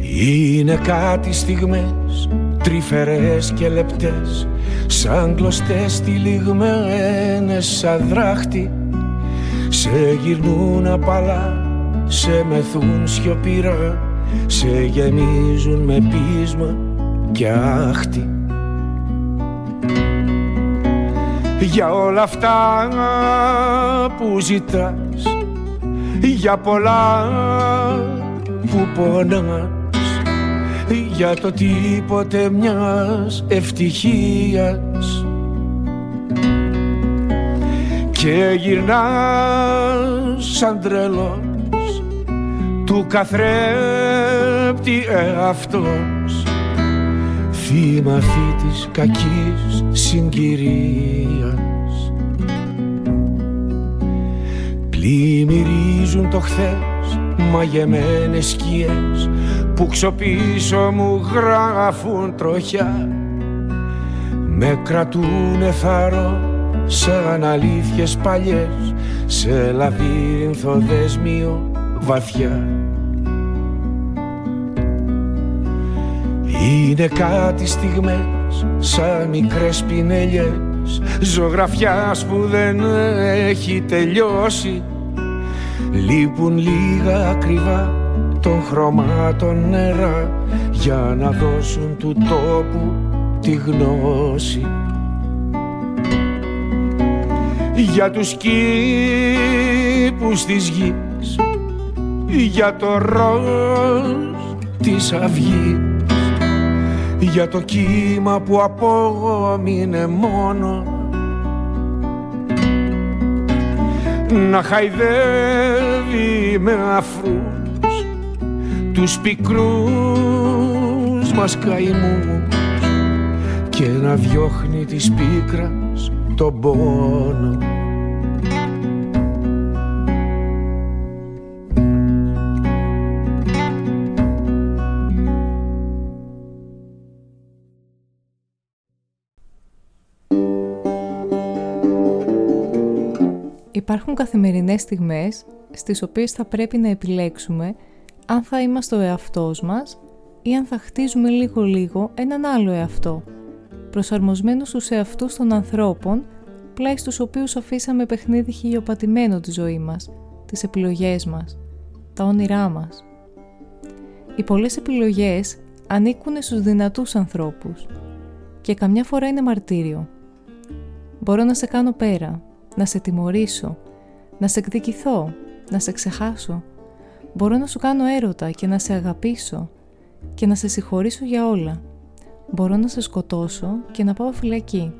Είναι κάτι στιγμές τρυφερές και λεπτές σαν κλωστές τυλιγμένες σαν δράχτη. Σε γυρνούν απαλά, σε μεθούν σιωπηρά σε γεμίζουν με πείσμα και άχτη. Για όλα αυτά που ζητάς για πολλά που πονάς για το τίποτε μιας ευτυχίας. Και γυρνάς σαν τρελός του καθρέπτη εαυτός. Θύμα αυτή της κακής συγκυρίας. Πλημμυρίζουν το χθες μαγεμένες σκιές που ξοπίσω μου γράφουν τροχιά. Με κρατούνε θαρό σαν αλήθειες παλιές σε λαβύρινθο δεσμίο βαθιά. Είναι κάτι στιγμές σαν μικρές πινελιές Ζωγραφιάς που δεν έχει τελειώσει Λείπουν λίγα ακριβά των χρωμάτων νερά Για να δώσουν του τόπου τη γνώση. Για τους κήπους της γης Για το ροζ της αυγής για το κύμα που απόμεινε μόνο να χαϊδεύει με αφρούς. Τους πικρούς μας καημούς και να διώχνει της πίκρας τον πόνο Υπάρχουν καθημερινές στιγμές στις οποίες θα πρέπει να επιλέξουμε αν θα είμαστε ο εαυτός μας ή αν θα χτίζουμε λίγο-λίγο έναν άλλο εαυτό, προσαρμοσμένος στους εαυτούς των ανθρώπων πλάι στους οποίους αφήσαμε παιχνίδι χιλιοπατημένο τη ζωή μας, τις επιλογές μας, τα όνειρά μας. Οι πολλές επιλογές ανήκουν στους δυνατούς ανθρώπους και καμιά φορά είναι μαρτύριο. Μπορώ να σε κάνω πέρα, να σε τιμωρήσω, να σε εκδικηθώ, να σε ξεχάσω. Μπορώ να σου κάνω έρωτα και να σε αγαπήσω και να σε συγχωρήσω για όλα. Μπορώ να σε σκοτώσω και να πάω φυλακή.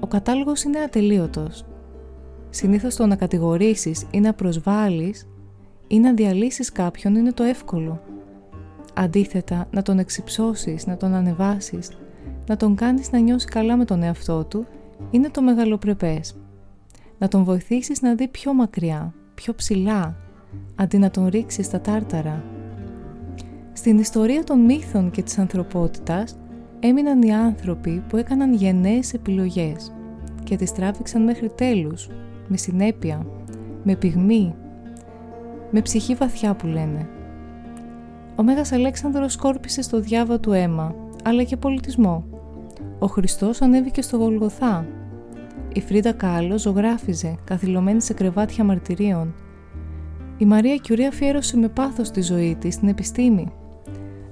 Ο κατάλογος είναι ατελείωτος. Συνήθως το να κατηγορήσεις ή να προσβάλλεις ή να διαλύσεις κάποιον είναι το εύκολο. Αντίθετα, να τον εξυψώσεις, να τον ανεβάσεις, να τον κάνεις να νιώσει καλά με τον εαυτό του είναι το μεγαλοπρεπές να τον βοηθήσεις να δει πιο μακριά, πιο ψηλά, αντί να τον ρίξεις στα τάρταρα. Στην ιστορία των μύθων και της ανθρωπότητας έμειναν οι άνθρωποι που έκαναν γενναίες επιλογές και τις τράβηξαν μέχρι τέλους, με συνέπεια, με πυγμή, με ψυχή βαθιά που λένε. Ο Μέγας Αλέξανδρος σκόρπισε στο διάβα του αίμα, αλλά και πολιτισμό. Ο Χριστός ανέβηκε στο Γολγοθά η Φρίντα Κάλλο ζωγράφιζε, καθυλωμένη σε κρεβάτια μαρτυρίων. Η Μαρία Κιουρί αφιέρωσε με πάθος τη ζωή της στην επιστήμη.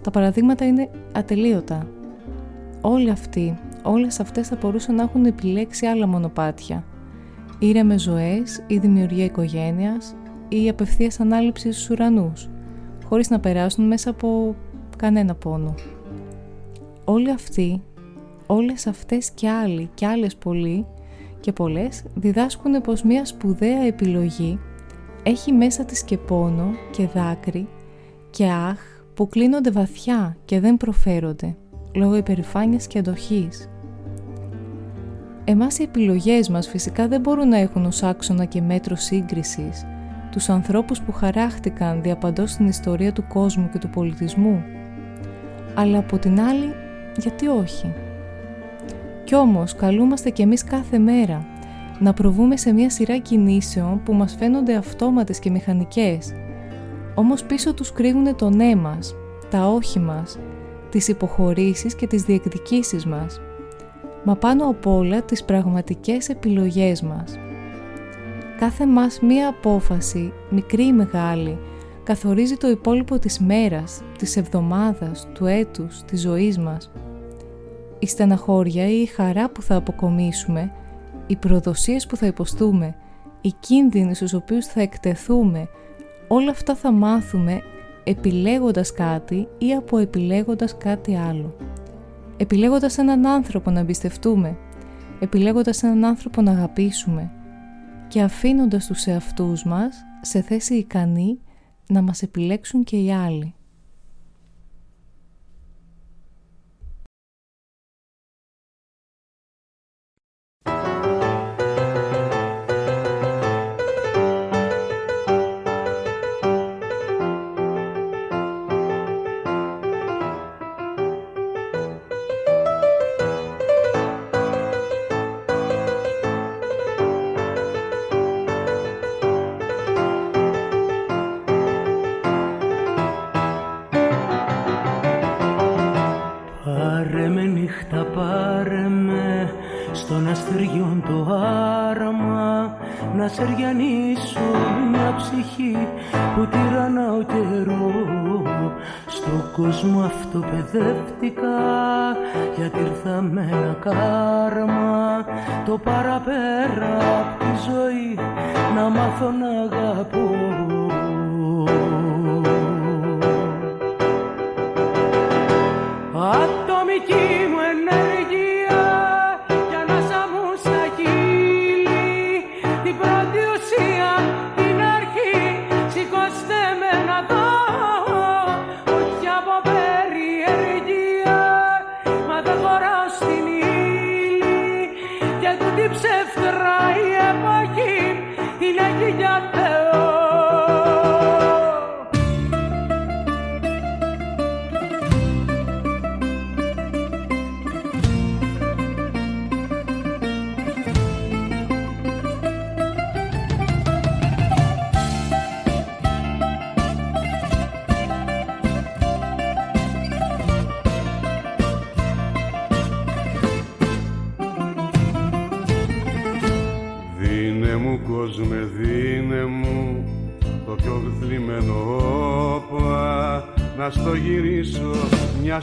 Τα παραδείγματα είναι ατελείωτα. Όλοι αυτοί, όλες αυτές θα μπορούσαν να έχουν επιλέξει άλλα μονοπάτια. Ήρεμε ζωές ή δημιουργία οικογένειας ή η απευθείας ανάληψη στους ουρανούς, χωρίς να περάσουν μέσα από κανένα πόνο. Όλοι αυτοί, όλες αυτές και άλλοι και άλλες πολλοί και πολλές διδάσκουν πως μια σπουδαία επιλογή έχει μέσα της και πόνο και δάκρυ και αχ που κλείνονται βαθιά και δεν προφέρονται λόγω υπερηφάνειας και αντοχής. Εμάς οι επιλογές μας φυσικά δεν μπορούν να έχουν ως άξονα και μέτρο σύγκρισης τους ανθρώπους που χαράχτηκαν διαπαντός στην ιστορία του κόσμου και του πολιτισμού. Αλλά από την άλλη, γιατί όχι; Κι όμως καλούμαστε κι εμείς κάθε μέρα να προβούμε σε μια σειρά κινήσεων που μας φαίνονται αυτόματες και μηχανικές. Όμως πίσω τους κρύβουν το ναι μας, τα όχι μας, τις υποχωρήσεις και τις διεκδικήσεις μας. Μα πάνω απ' όλα τις πραγματικές επιλογές μας. Κάθε μας μία απόφαση, μικρή ή μεγάλη, καθορίζει το υπόλοιπο της μέρας, της εβδομάδας, του έτους, της ζωής μας η στεναχώρια ή η χαρά που θα αποκομίσουμε, οι προδοσίες που θα υποστούμε, οι κίνδυνοι στους οποίους θα εκτεθούμε, όλα αυτά θα μάθουμε επιλέγοντας κάτι ή αποεπιλέγοντας κάτι άλλο. Επιλέγοντας έναν άνθρωπο να εμπιστευτούμε, επιλέγοντας έναν άνθρωπο να αγαπήσουμε και αφήνοντας τους εαυτούς μας σε θέση ικανή να μας επιλέξουν και οι άλλοι. Παιδεύτηκα γιατί ήρθα με ένα κάρμα. Το παραπέρα απ' τη ζωή να μάθω να αγαπώ. Ατομική μου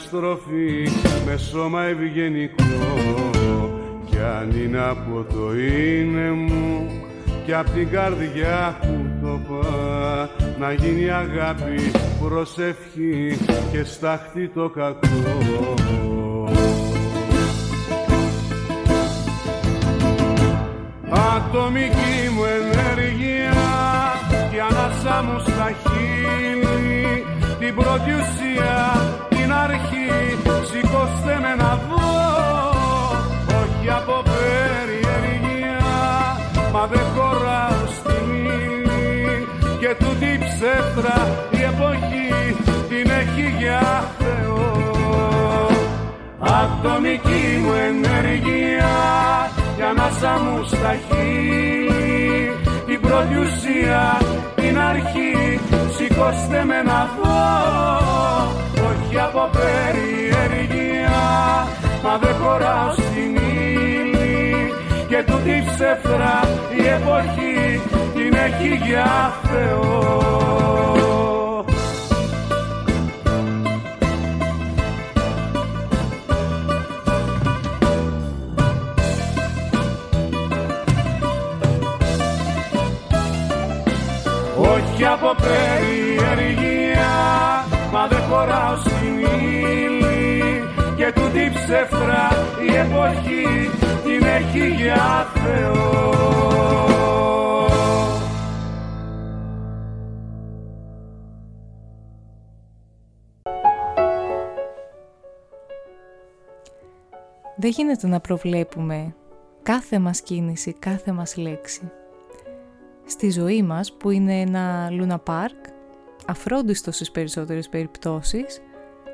στροφή με σώμα ευγενικό. Κι αν είναι από το είναι μου και απ' την καρδιά που το πά να γίνει αγάπη προσευχή και στάχτη το κακό. Ατομική μου ενέργεια και ανάσα μου στα χείλη. Την πρώτη ουσία την αρχή σηκώστε με να δω όχι από περιεργία μα δεν χωράω στην ύλη και τούτη ψεύτρα η εποχή την έχει για Θεό. Ατομική μου ενέργεια για ανάσα μου στα χείλη την πρώτη ουσία την αρχή σηκώστε με να δω μα δεν χωράω στην ύλη και τούτη ψεύτρα η εποχή την έχει για Θεό. Όχι από περιεργία μα δεν χωράω ψεύτρα η εποχή την έχει για Θεό Δεν γίνεται να προβλέπουμε κάθε μας κίνηση, κάθε μας λέξη. Στη ζωή μας που είναι ένα Λούνα Πάρκ, αφρόντιστος στις περισσότερες περιπτώσεις,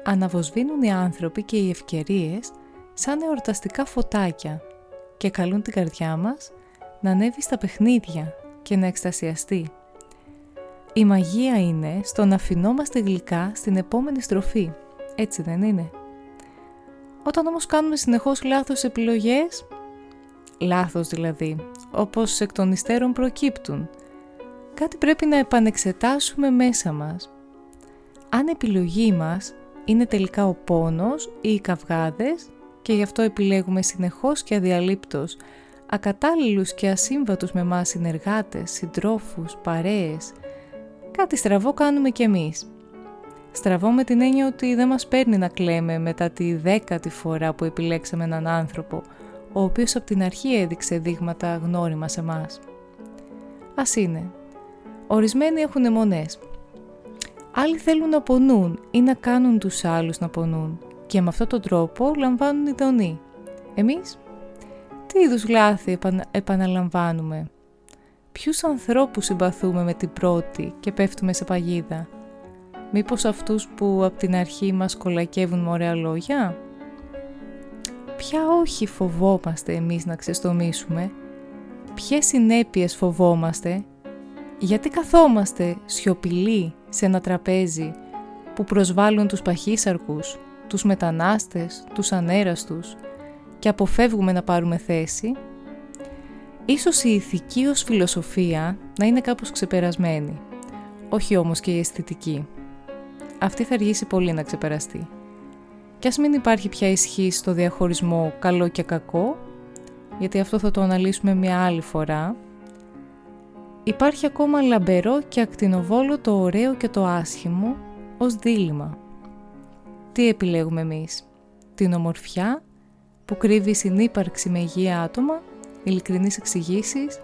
αναβοσβήνουν οι άνθρωποι και οι ευκαιρίες σαν εορταστικά φωτάκια και καλούν την καρδιά μας να ανέβει στα παιχνίδια και να εκστασιαστεί. Η μαγεία είναι στο να αφινόμαστε γλυκά στην επόμενη στροφή, έτσι δεν είναι; Όταν όμως κάνουμε συνεχώς λάθος επιλογές, λάθος δηλαδή, όπως εκ των υστέρων προκύπτουν, κάτι πρέπει να επανεξετάσουμε μέσα μας. Αν η επιλογή μας είναι τελικά ο πόνος ή οι καυγάδες και γι' αυτό επιλέγουμε συνεχώς και αδιαλείπτως ακατάλληλους και ασύμβατους με μας συνεργάτες, συντρόφους, παρέες, κάτι στραβό κάνουμε κι εμείς. Στραβό με την έννοια ότι δεν μας παίρνει να κλαίμε μετά τη δέκατη φορά που επιλέξαμε έναν άνθρωπο, ο οποίος από την αρχή έδειξε δείγματα γνώριμα σε μας. Ας είναι. Ορισμένοι έχουν αιμονές. Άλλοι θέλουν να πονούν ή να κάνουν τους άλλους να πονούν και με αυτόν τον τρόπο λαμβάνουν ειδονή. Εμείς, τι είδους λάθη επαναλαμβάνουμε; Ποιους ανθρώπους συμπαθούμε με την πρώτη και πέφτουμε σε παγίδα; Μήπως αυτούς που από την αρχή μας κολακεύουν με ωραία λόγια; Ποια όχι φοβόμαστε εμείς να ξεστομίσουμε; Ποιες συνέπειες φοβόμαστε; Γιατί καθόμαστε σιωπηλοί σε ένα τραπέζι που προσβάλλουν τους παχύσαρκους, τους μετανάστες, τους ανέραστους και αποφεύγουμε να πάρουμε θέση, ίσως η ηθική ως φιλοσοφία να είναι κάπως ξεπερασμένη, όχι όμως και η αισθητική. Αυτή θα αργήσει πολύ να ξεπεραστεί. Κι ας μην υπάρχει πια ισχύ στο διαχωρισμό καλό και κακό, γιατί αυτό θα το αναλύσουμε μια άλλη φορά, υπάρχει ακόμα λαμπερό και ακτινοβόλο το ωραίο και το άσχημο ως δίλημα. Τι επιλέγουμε εμείς, την ομορφιά που κρύβει συνύπαρξη με υγεία άτομα, ειλικρινείς εξηγήσεις,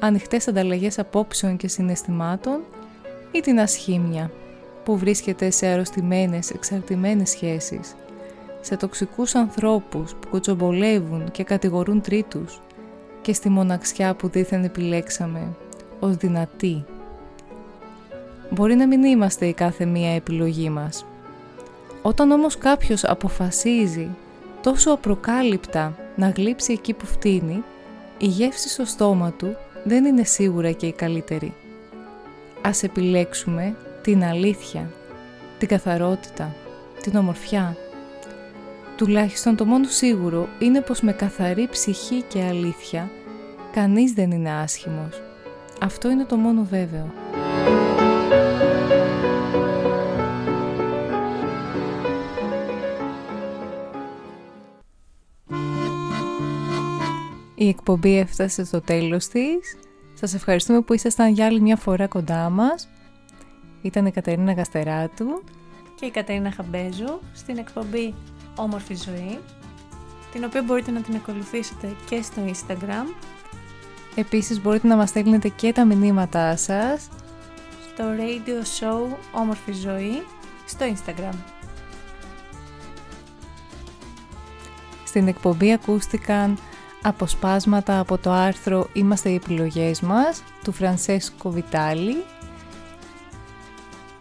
ανοιχτές ανταλλαγές απόψεων και συναισθημάτων ή την ασχήμια που βρίσκεται σε αρρωστημένες, εξαρτημένες σχέσεις, σε τοξικούς ανθρώπους που κουτσομπολεύουν και κατηγορούν τρίτους και στη μοναξιά που δήθεν επιλέξαμε ως δυνατή. Μπορεί να μην είμαστε η κάθε μία επιλογή μας. Όταν όμως κάποιος αποφασίζει τόσο απροκάλυπτα να γλύψει εκεί που φτύνει, η γεύση στο στόμα του δεν είναι σίγουρα και η καλύτερη. Ας επιλέξουμε την αλήθεια, την καθαρότητα, την ομορφιά. Τουλάχιστον το μόνο σίγουρο είναι πως με καθαρή ψυχή και αλήθεια κανείς δεν είναι άσχημος. Αυτό είναι το μόνο βέβαιο. Η εκπομπή έφτασε στο τέλος της. Σας ευχαριστούμε που ήσασταν για άλλη μια φορά κοντά μας. Ήταν η Κατερίνα Γαστεράτου και η Κατερίνα Χαμπέζου στην εκπομπή Όμορφη Ζωή την οποία μπορείτε να την ακολουθήσετε και στο Instagram Επίσης μπορείτε να μας στέλνετε και τα μηνύματά σας στο radio show Όμορφη Ζωή στο Instagram. Στην εκπομπή ακούστηκαν αποσπάσματα από το άρθρο «Είμαστε οι επιλογές μας» του Φρανσέσκο Βιτάλη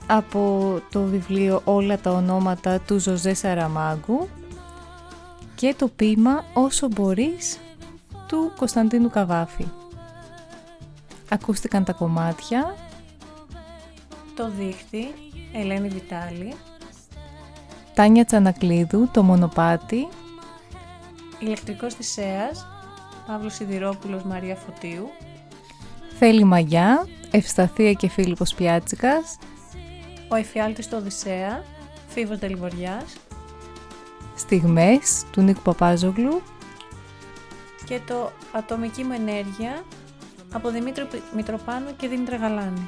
από το βιβλίο «Όλα τα ονόματα» του Ζωζέ Σαραμάγκου και το ποίημα «Όσο μπορείς» του Κωνσταντίνου Καβάφη. Ακούστηκαν τα κομμάτια. Το δίχτυ, Ελένη Βιτάλη. Τάνια Τσανακλείδου, Το μονοπάτι. Ηλεκτρικός Θησέας, Παύλος Σιδηρόπουλος, Μαρία Φωτίου. Θέλει Μαγιά, Ευσταθία και Φίλιππος Πιάτσικας. Ο Εφιάλτης του Οδυσσέα, Φίβος Δελιβοριάς Στιγμές του Νίκου Παπάζογλου. Και το Ατομική μου ενέργεια από Δημήτρη Μητροπάνου και Δήμητρα Γαλάνη.